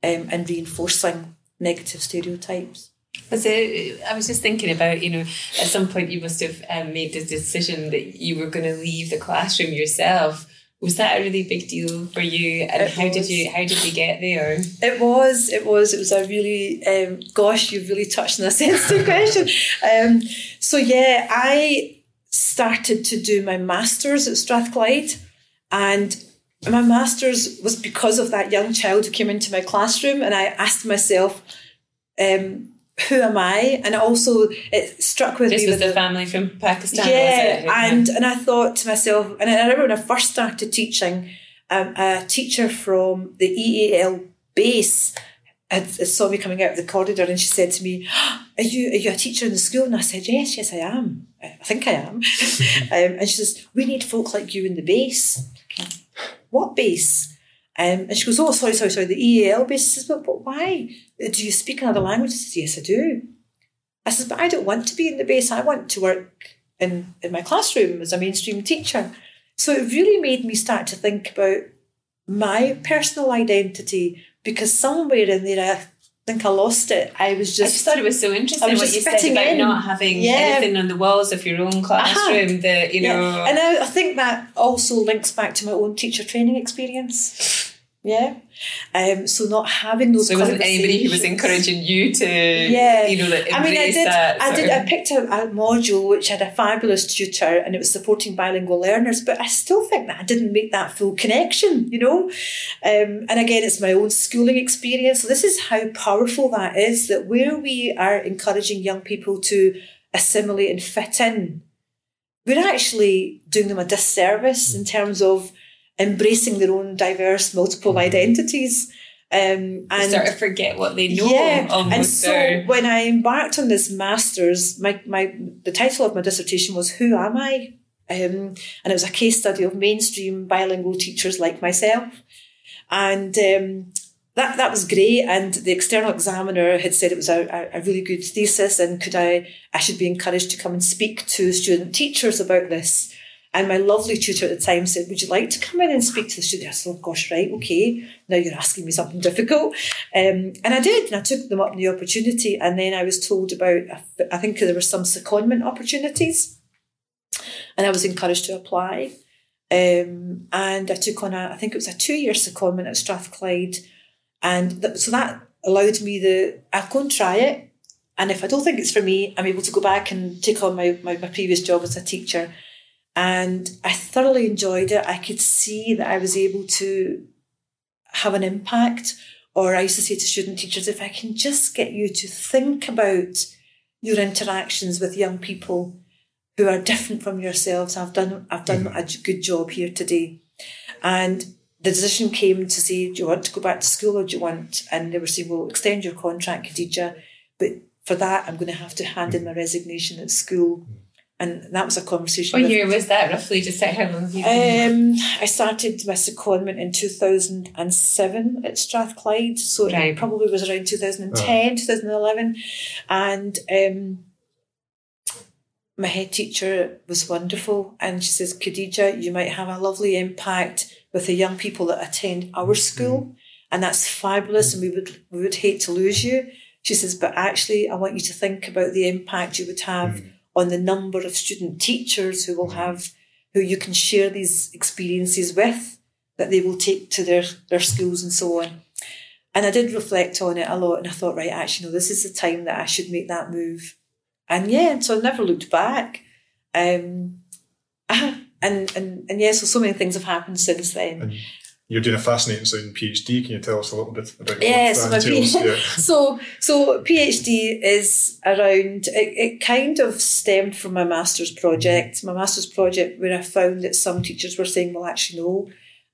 [SPEAKER 2] um, and reinforcing negative stereotypes.
[SPEAKER 3] It, I was just thinking about, you know, at some point you must have um, made the decision that you were going to leave the classroom yourself. Was that a really big deal for you? And
[SPEAKER 2] It
[SPEAKER 3] how did you how did you get there?
[SPEAKER 2] It was, it was, it was a really, um, gosh, you've really touched on a sensitive question. Um, so yeah, I started to do my masters at Strathclyde, and my masters was because of that young child who came into my classroom, and I asked myself, um, who am I? And also, it struck with
[SPEAKER 3] This
[SPEAKER 2] me
[SPEAKER 3] was
[SPEAKER 2] with
[SPEAKER 3] the family from Pakistan, was
[SPEAKER 2] yeah, and and I thought to myself, and I remember when I first started teaching, um, a teacher from the EAL base had, had saw me coming out of the corridor, and she said to me, "Are you are you a teacher in the school?" And I said, "Yes, yes, I am. I think I am." um, and she says, "We need folk like you in the base." What base? Um, and she goes, "Oh, sorry, sorry, sorry, the EAL base." She says, "But but why? Do you speak another language?" I says, "Yes, I do." I says, but I don't want to be in the base. I want to work in, in my classroom as a mainstream teacher. So it really made me start to think about my personal identity because somewhere in there, I think I lost it. I was just.
[SPEAKER 3] I
[SPEAKER 2] just,
[SPEAKER 3] thought it was so interesting
[SPEAKER 2] was
[SPEAKER 3] what you said about
[SPEAKER 2] in.
[SPEAKER 3] not having
[SPEAKER 2] Yeah.
[SPEAKER 3] anything on the walls of your own uh-huh. classroom that, you know
[SPEAKER 2] yeah. And I, I think that also links back to my own teacher training experience. Yeah. Um, so not having those
[SPEAKER 3] there wasn't anybody who was encouraging you to
[SPEAKER 2] Yeah.
[SPEAKER 3] you know that
[SPEAKER 2] I mean, I did.
[SPEAKER 3] that
[SPEAKER 2] I did.
[SPEAKER 3] of-
[SPEAKER 2] I picked a, a module which had a fabulous tutor, and it was supporting bilingual learners. But I still think that I didn't make that full connection. You know, um, and again, it's my own schooling experience. So this is how powerful that is. That where we are encouraging young people to assimilate and fit in, we're actually doing them a disservice in terms of embracing their own diverse, multiple identities. Um, and
[SPEAKER 3] sort of forget what they know
[SPEAKER 2] yeah, and so when I embarked on this masters, my, my the title of my dissertation was "Who Am I?" Um, and it was a case study of mainstream bilingual teachers like myself, and um, that that was great. And the external examiner had said it was a, a, a really good thesis, and could I I should be encouraged to come and speak to student teachers about this. And my lovely tutor at the time said, Would you like to come in and speak to the student? I said, Oh gosh, right, okay. Now you're asking me something difficult. Um, and I did, and I took them up the opportunity. And then I was told about, I think there were some secondment opportunities. And I was encouraged to apply. Um, and I took on a, I think it was a two year secondment at Strathclyde. And th- so that allowed me the, I'll go and try it. And if I don't think it's for me, I'm able to go back and take on my, my, my previous job as a teacher. And I thoroughly enjoyed it. I could see that I was able to have an impact. Or I used to say to student teachers, if I can just get you to think about your interactions with young people who are different from yourselves, I've done I've done mm-hmm. a j- good job here today. And the decision came to say, do you want to go back to school or do you want? And they were saying, well, extend your contract, Khadija, but for that, I'm going to have to hand in mm. my resignation at school. Mm. And that was a conversation.
[SPEAKER 3] What year was that roughly? Just how long have you been?
[SPEAKER 2] Um, I started my secondment in 2007 at Strathclyde, so
[SPEAKER 3] Right.
[SPEAKER 2] it probably was around 2010, 2011. And um, my head teacher was wonderful, and she says, Khadija, you might have a lovely impact with the young people that attend our school, and that's fabulous, and we would we would hate to lose you. She says, but actually, I want you to think about the impact you would have on the number of student teachers who will have who you can share these experiences with that they will take to their, their schools and so on. And I did reflect on it a lot and I thought, right, actually, no, this is the time that I should make that move. And yeah, and so I never looked back. Um, and, and, and yeah, so so many things have happened since then.
[SPEAKER 1] And you're doing a fascinating sounding PhD. Can you tell us a little bit about
[SPEAKER 2] Yeah, so my
[SPEAKER 1] entails?
[SPEAKER 2] P-
[SPEAKER 1] Yeah.
[SPEAKER 2] so so PhD is around it, it kind of stemmed from my master's project. My master's project where I found that some teachers were saying, well actually no,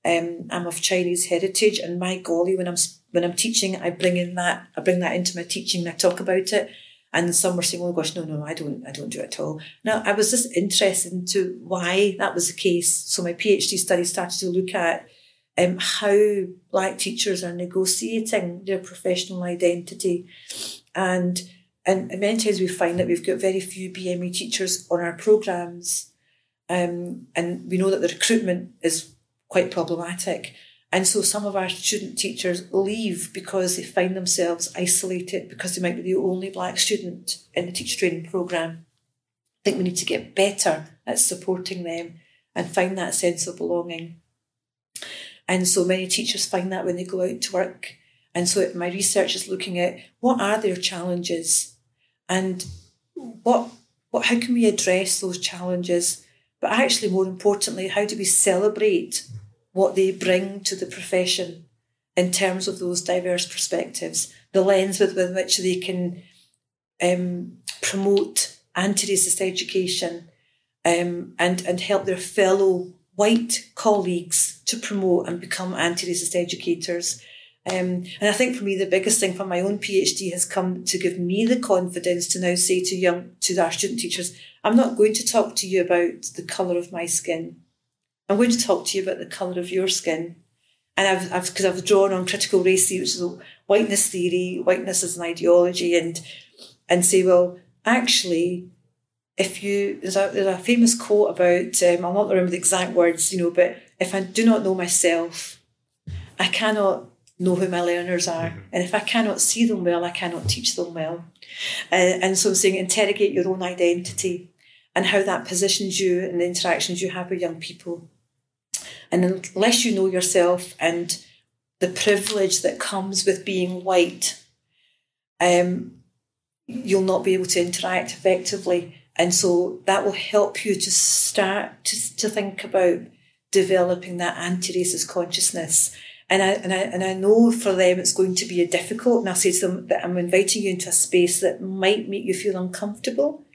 [SPEAKER 2] um, I'm of Chinese heritage and my golly when I'm when I'm teaching I bring in that I bring that into my teaching and I talk about it. And some were saying, "Oh gosh, no, no, I don't, I don't do it at all." Now, I was just interested into why that was the case. So my PhD study started to look at um, how black teachers are negotiating their professional identity. And, and many times we find that we've got very few BME teachers on our programmes. Um, and we know that the recruitment is quite problematic. And so some of our student teachers leave because they find themselves isolated because they might be the only black student in the teacher training programme. I think we need to get better at supporting them and find that sense of belonging. And so many teachers find that when they go out to work. And so my research is looking at what are their challenges and what, what how can we address those challenges? But actually, more importantly, how do we celebrate what they bring to the profession in terms of those diverse perspectives, the lens with, with which they can um, promote anti-racist education um, and, and help their fellow white colleagues to promote and become anti-racist educators. Um, and I think for me, the biggest thing from my own PhD has come to give me the confidence to now say to young, to our student teachers, I'm not going to talk to you about the colour of my skin. I'm going to talk to you about the colour of your skin. And I've, I've, because I've drawn on critical race theory, which is a whiteness theory, whiteness as an ideology, and, and say, well, actually, if you there's a, there's a famous quote about um, I'll not remember the exact words, you know, but if I do not know myself, I cannot know who my learners are, and if I cannot see them well, I cannot teach them well. Uh, and so I'm saying interrogate your own identity and how that positions you in the interactions you have with young people. And unless you know yourself and the privilege that comes with being white, um, you'll not be able to interact effectively. And so that will help you to start to, to think about developing that anti-racist consciousness. And I, and I and I know for them it's going to be a difficult. And I say to them that I'm inviting you into a space that might make you feel uncomfortable.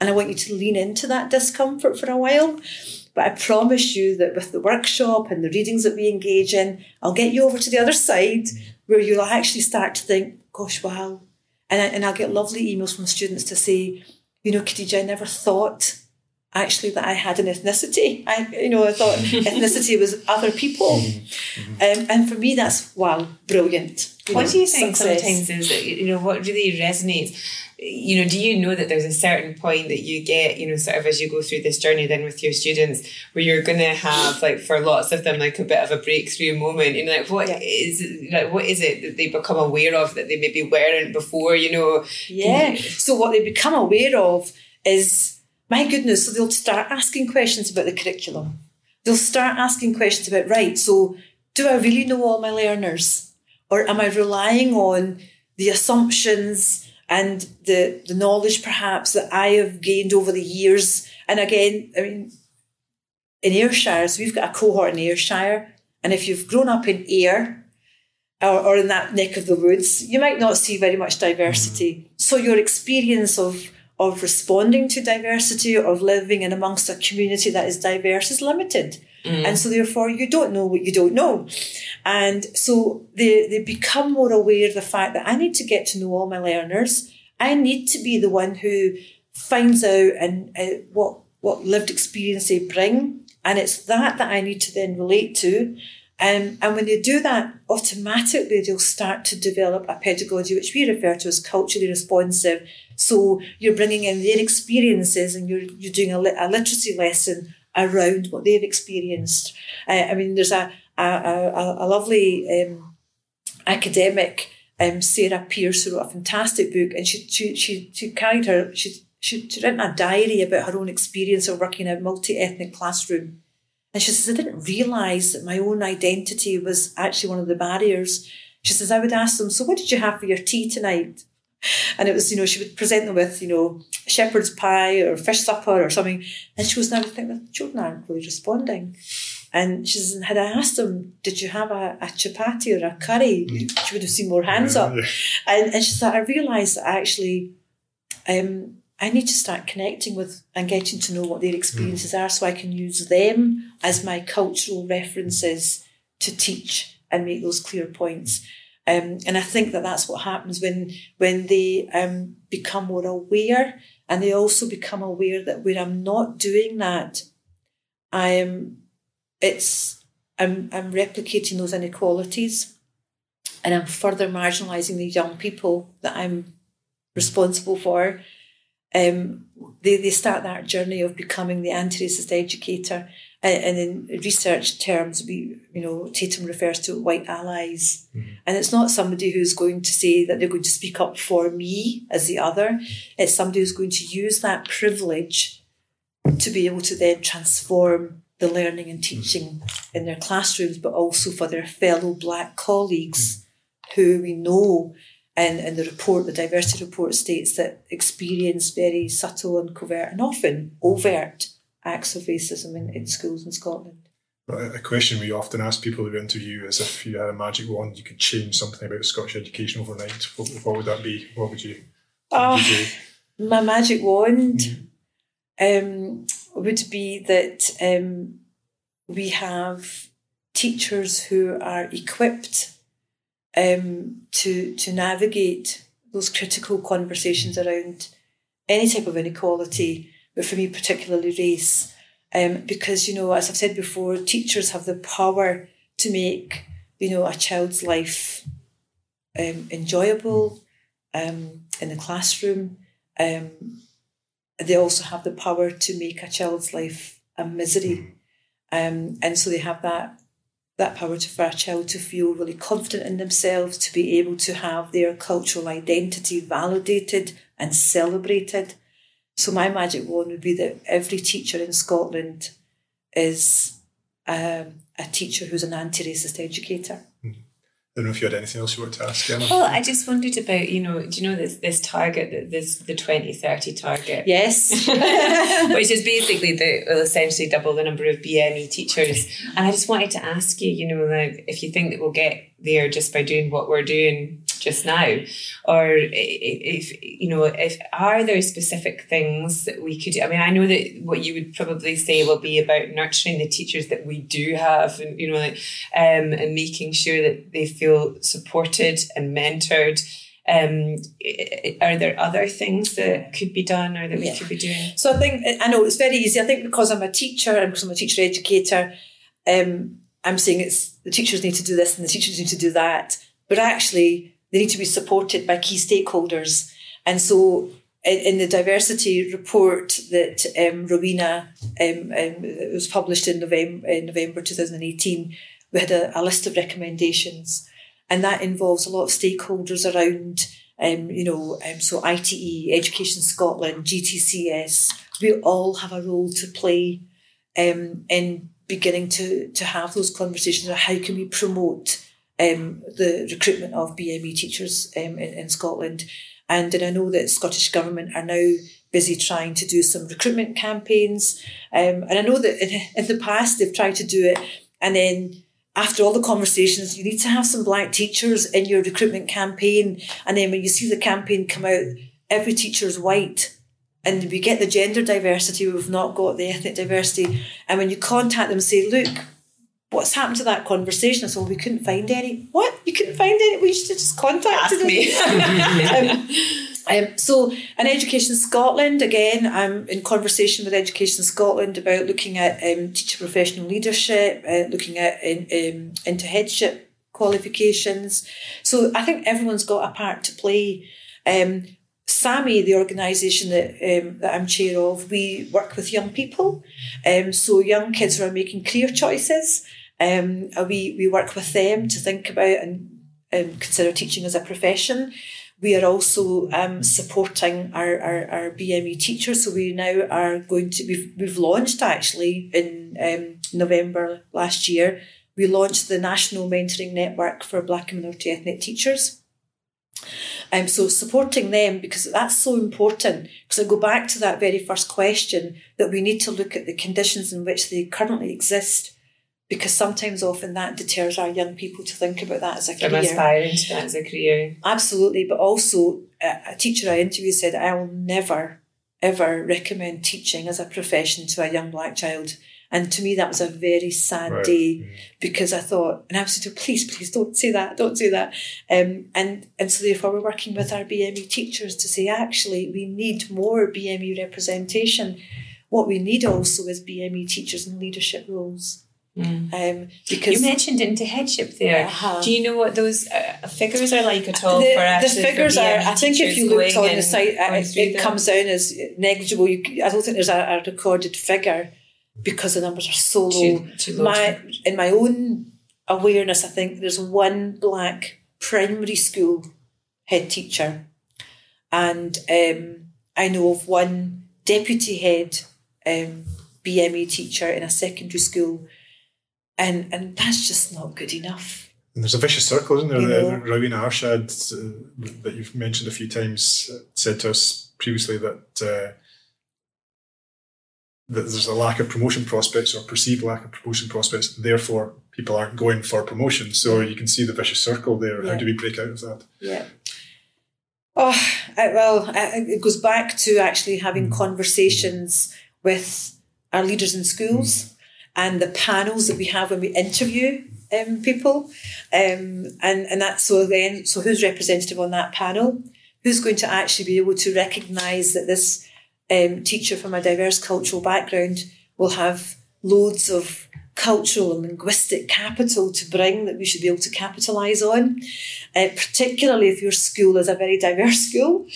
[SPEAKER 2] And I want you to lean into that discomfort for a while. But I promise you that with the workshop and the readings that we engage in, I'll get you over to the other side where you'll actually start to think, gosh, wow. And, I, and I'll get lovely emails from students to say, you know, Khadija, I never thought actually that I had an ethnicity. I, you know, I thought ethnicity was other people. Um, and for me, that's, wow, brilliant.
[SPEAKER 3] What
[SPEAKER 2] know,
[SPEAKER 3] do you think
[SPEAKER 2] success.
[SPEAKER 3] sometimes is, you know, what really resonates? You know, do you know that there's a certain point that you get, you know, sort of as you go through this journey then with your students where you're going to have, like, for lots of them, like a bit of a breakthrough moment? You know, like, what
[SPEAKER 2] Yeah.
[SPEAKER 3] is like, what is it that they become aware of that they maybe weren't before, you know?
[SPEAKER 2] Yeah. So what they become aware of is, my goodness, so they'll start asking questions about the curriculum. They'll start asking questions about, right, so do I really know all my learners? Or am I relying on the assumptions and the, the knowledge perhaps that I have gained over the years? And again, I mean, in Ayrshire, so we've got a cohort in Ayrshire, and if you've grown up in Ayr, or, or in that neck of the woods, you might not see very much diversity. Mm. So your experience of of responding to diversity, of living in amongst a community that is diverse is limited. And so therefore you don't know what you don't know. And so they, they become more aware of the fact that I need to get to know all my learners. I need to be the one who finds out and uh, what what lived experience they bring, and it's that that I need to then relate to. Um, and when they do that, automatically they'll start to develop a pedagogy which we refer to as culturally responsive. So you're bringing in their experiences and you're you're doing a, a literacy lesson around what they've experienced. Uh, I mean, there's a a, a, a lovely um, academic, um, Sarah Pearce, who wrote a fantastic book, and she she she, she carried her she she she'd written a diary about her own experience of working in a multi ethnic classroom. And she says, I didn't realise that my own identity was actually one of the barriers. She says, I would ask them, So what did you have for your tea tonight? And it was, you know, she would present them with, you know, shepherd's pie or fish supper or something. And she was now thinking, the children aren't really responding. And she says, had I asked them, did you have a, a chapati or a curry? Mm. She would have seen more hands yeah, up. And, and she said, I realised that actually um, I need to start connecting with and getting to know what their experiences mm. are so I can use them as my cultural references to teach and make those clear points. Um, and I think that that's what happens when when they um, become more aware, and they also become aware that when I'm not doing that, I am it's I'm I'm replicating those inequalities, and I'm further marginalising the young people that I'm responsible for. Um, they, they start that journey of becoming the anti-racist educator and, in research terms, we you know Tatum refers to white allies, mm-hmm. and it's not somebody who's going to say that they're going to speak up for me as the other. It's somebody who's going to use that privilege to be able to then transform the learning and teaching mm-hmm. in their classrooms, but also for their fellow black colleagues mm-hmm. who we know. And, and the report, the diversity report states that experience very subtle and covert and often overt acts of racism in, in schools in Scotland.
[SPEAKER 1] A question we often ask people we interview is if you had a magic wand, you could change something about Scottish education overnight. What, what would that be? What would you, what would you
[SPEAKER 2] do? My magic wand mm. um, would be that um, we have teachers who are equipped um, to to navigate those critical conversations around any type of inequality but for me, particularly race. Um, because, you know, as I've said before, teachers have the power to make, you know, a child's life um, enjoyable um, in the classroom. Um, they also have the power to make a child's life a misery. Um, and so they have that that power to, for a child to feel really confident in themselves, to be able to have their cultural identity validated and celebrated. So my magic wand would be that every teacher in Scotland is um, a teacher who's an anti-racist educator.
[SPEAKER 1] Mm-hmm. I don't know if you had anything else you wanted to ask, Emma.
[SPEAKER 3] Well, I just wondered about, you know, do you know this this target, this the 2030 target?
[SPEAKER 2] Yes.
[SPEAKER 3] Which is basically the will essentially double the number of BME teachers. And I just wanted to ask you, you know, like if you think that we'll get there just by doing what we're doing just now or if you know if are there specific things that we could do i mean i know that what you would probably say will be about nurturing the teachers that we do have and you know like, um, and making sure that they feel supported and mentored um, are there other things that could be done or that we yeah. could be doing?
[SPEAKER 2] So I think I know it's very easy. I think because I'm a teacher and because I'm a teacher educator, um, I'm saying it's the teachers need to do this and the teachers need to do that. But actually, they need to be supported by key stakeholders. And so in, the diversity report that um, Rowena um, um, was published in November, in November 2018, we had a, a, list of recommendations. And that involves a lot of stakeholders around, um, you know, um, so ITE, Education Scotland, GTCS, we all have a role to play um, in beginning to, to have those conversations about how can we promote um, the recruitment of BME teachers um, in, in Scotland. And, and I know that Scottish Government are now busy trying to do some recruitment campaigns. Um, and I know that in, in the past they've tried to do it and then after all the conversations, you need to have some black teachers in your recruitment campaign. And then when you see the campaign come out, every teacher is white. And we get the gender diversity, we've not got the ethnic diversity. And when you contact them, say, look, what's happened to that conversation? I said, well, we couldn't find any. What? You couldn't find any? We should have just contacted
[SPEAKER 3] me. um,
[SPEAKER 2] Um, so, in Education Scotland, again, I'm in conversation with Education Scotland about looking at um, teacher professional leadership, uh, looking at in, um, into headship qualifications. So, I think everyone's got a part to play. SAMEE, the organisation that um, that I'm chair of, we work with young people. Um, so young kids who are making career choices. Um, we we work with them to think about and um, consider teaching as a profession. We are also um, supporting our, our, our BME teachers. So we now are going to, we've, we've launched actually in um, November last year, we launched the National Mentoring Network for Black and Minority Ethnic Teachers. Um, so supporting them because that's so important. Because I go back to that very first question that we need to look at the conditions in which they currently exist because sometimes often that deters our young people to think about that as a
[SPEAKER 3] From
[SPEAKER 2] career.
[SPEAKER 3] aspiring to that as a career.
[SPEAKER 2] Absolutely, but also a, a teacher I interviewed said, I will never, ever recommend teaching as a profession to a young black child. And to me, that was a very sad
[SPEAKER 1] Right.
[SPEAKER 2] day because I thought, and I was saying, please, please don't say that, don't say that. Um, and, and so therefore we're working with our BME teachers to say, actually, we need more BME representation. What we need also is BME teachers in leadership roles. Um, because
[SPEAKER 3] You mentioned into headship there.
[SPEAKER 2] Uh-huh.
[SPEAKER 3] Do you know what those uh, figures are like at all
[SPEAKER 2] the,
[SPEAKER 3] for
[SPEAKER 2] the
[SPEAKER 3] actually for
[SPEAKER 2] figures are. I think if you looked on the site, uh, it, it comes down as negligible. You, I don't think there's a, a recorded figure because the numbers are so low.
[SPEAKER 3] Too- too low
[SPEAKER 2] my in my own awareness, I think there's one black primary school head teacher, and um, I know of one deputy head um, BME teacher in a secondary school, and and that's just not good enough.
[SPEAKER 1] And there's a vicious circle, isn't there?
[SPEAKER 2] You know.
[SPEAKER 1] Rowena Arshad, uh, that you've mentioned a few times, uh, said to us previously that uh, that there's a lack of promotion prospects or perceived lack of promotion prospects. Therefore, people aren't going for promotion. So you can see the vicious circle there. How do we break out of that?
[SPEAKER 2] Yeah. Oh, I, well, I, it goes back to actually having conversations with our leaders in schools and the panels that we have when we interview um, people. Um, and, and that's so then, so who's representative on that panel? Who's going to actually be able to recognise that this um, teacher from a diverse cultural background will have loads of cultural and linguistic capital to bring that we should be able to capitalise on, uh, particularly if your school is a very diverse school.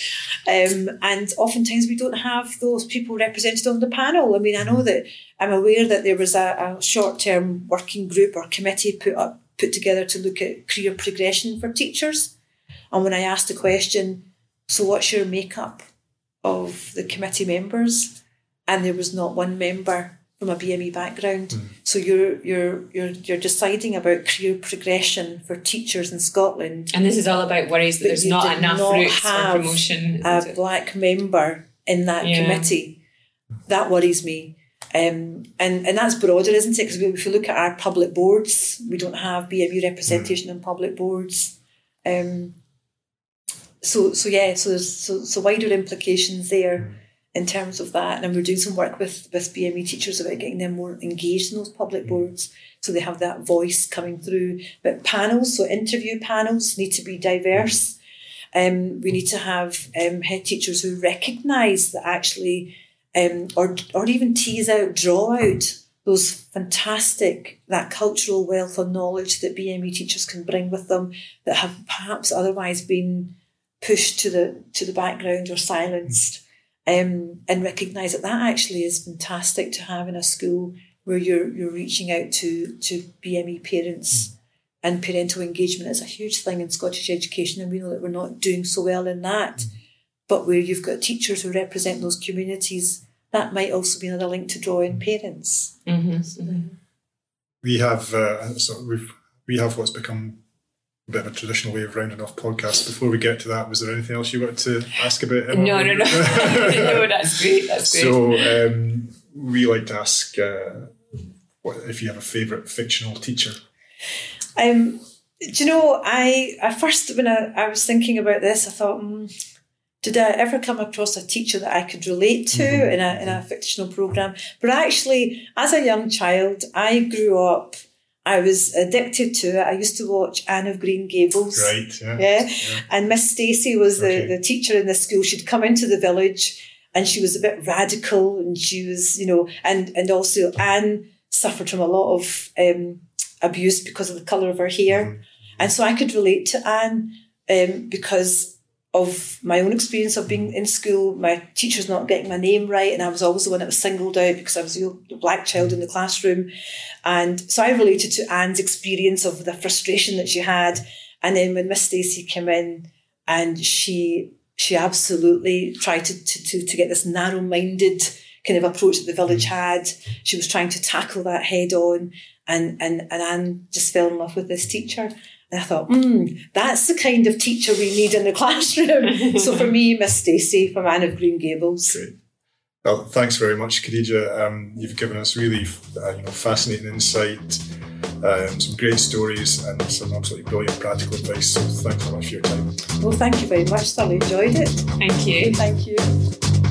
[SPEAKER 2] Um, and oftentimes we don't have those people represented on the panel. I mean, I know that I'm aware that there was a, a short-term working group or committee put up put together to look at career progression for teachers. And when I asked the question, so what's your makeup of the committee members? And there was not one member from a BME background. So you're you're you're you're deciding about career progression for teachers in Scotland.
[SPEAKER 3] And this is all about worries that there's not enough
[SPEAKER 2] not
[SPEAKER 3] routes for promotion.
[SPEAKER 2] A black member in that
[SPEAKER 3] Yeah.
[SPEAKER 2] committee. That worries me. Um, and, and that's broader, isn't it? Because if you look at our public boards, we don't have BME representation on public boards. Um, so so yeah, so there's so, so wider implications there in terms of that. And we're doing some work with with BME teachers about getting them more engaged in those public boards, so they have that voice coming through. But panels, so interview panels, need to be diverse. Um, we need to have um, head teachers who recognise that actually, um, or or even tease out, draw out those fantastic that cultural wealth of knowledge that BME teachers can bring with them that have perhaps otherwise been pushed to the to the background or silenced, um, and recognise that that actually is fantastic to have in a school where you're you're reaching out to to BME parents. And parental engagement is a huge thing in Scottish education, and we know that we're not doing so well in that. But where you've got teachers who represent those communities, that might also be another link to draw in parents.
[SPEAKER 3] Mhm.
[SPEAKER 1] We have uh, so we've we have what's become a bit of a traditional way of rounding off podcasts. Before we get to that, was there anything else you wanted to ask about? Emma?
[SPEAKER 3] No, no, no. no, that's great. That's great.
[SPEAKER 1] So um, we like to ask uh, what, if you have a favourite fictional teacher.
[SPEAKER 2] Um, do you know, I, I first, when I, I was thinking about this, I thought, mm, did I ever come across a teacher that I could relate to
[SPEAKER 1] Mm-hmm.
[SPEAKER 2] in, a, in a fictional program? But actually, as a young child, I grew up I was addicted to it. I used to watch Anne of Green Gables.
[SPEAKER 1] Right. Yeah.
[SPEAKER 2] Yeah.
[SPEAKER 1] Yeah.
[SPEAKER 2] And Miss Stacy was the,
[SPEAKER 1] Okay.
[SPEAKER 2] the teacher in the school. She'd come into the village and she was a bit radical and she was, you know, and, and also Anne suffered from a lot of um, abuse because of the colour of her hair.
[SPEAKER 1] Mhm.
[SPEAKER 2] And so I could relate to Anne um, because of my own experience of being in school, my teachers not getting my name right, and I was always the one that was singled out because I was the black child in the classroom. And so I related to Anne's experience of the frustration that she had. And then when Miss Stacy came in and she she absolutely tried to, to, to, to get this narrow-minded kind of approach that the village mm. had. She was trying to tackle that head on and, and, and Anne just fell in love with this teacher. And I thought, hmm, that's the kind of teacher we need in the classroom. so for me, Miss Stacy from Anne of Green Gables.
[SPEAKER 1] Great. Well, thanks very much, Khadija. Um, you've given us really uh, you know, fascinating insight, um, some great stories, and some absolutely brilliant practical advice. So thanks so much for your time.
[SPEAKER 2] Well, thank you very much. Thoroughly enjoyed it.
[SPEAKER 3] Thank you.
[SPEAKER 2] Thank you.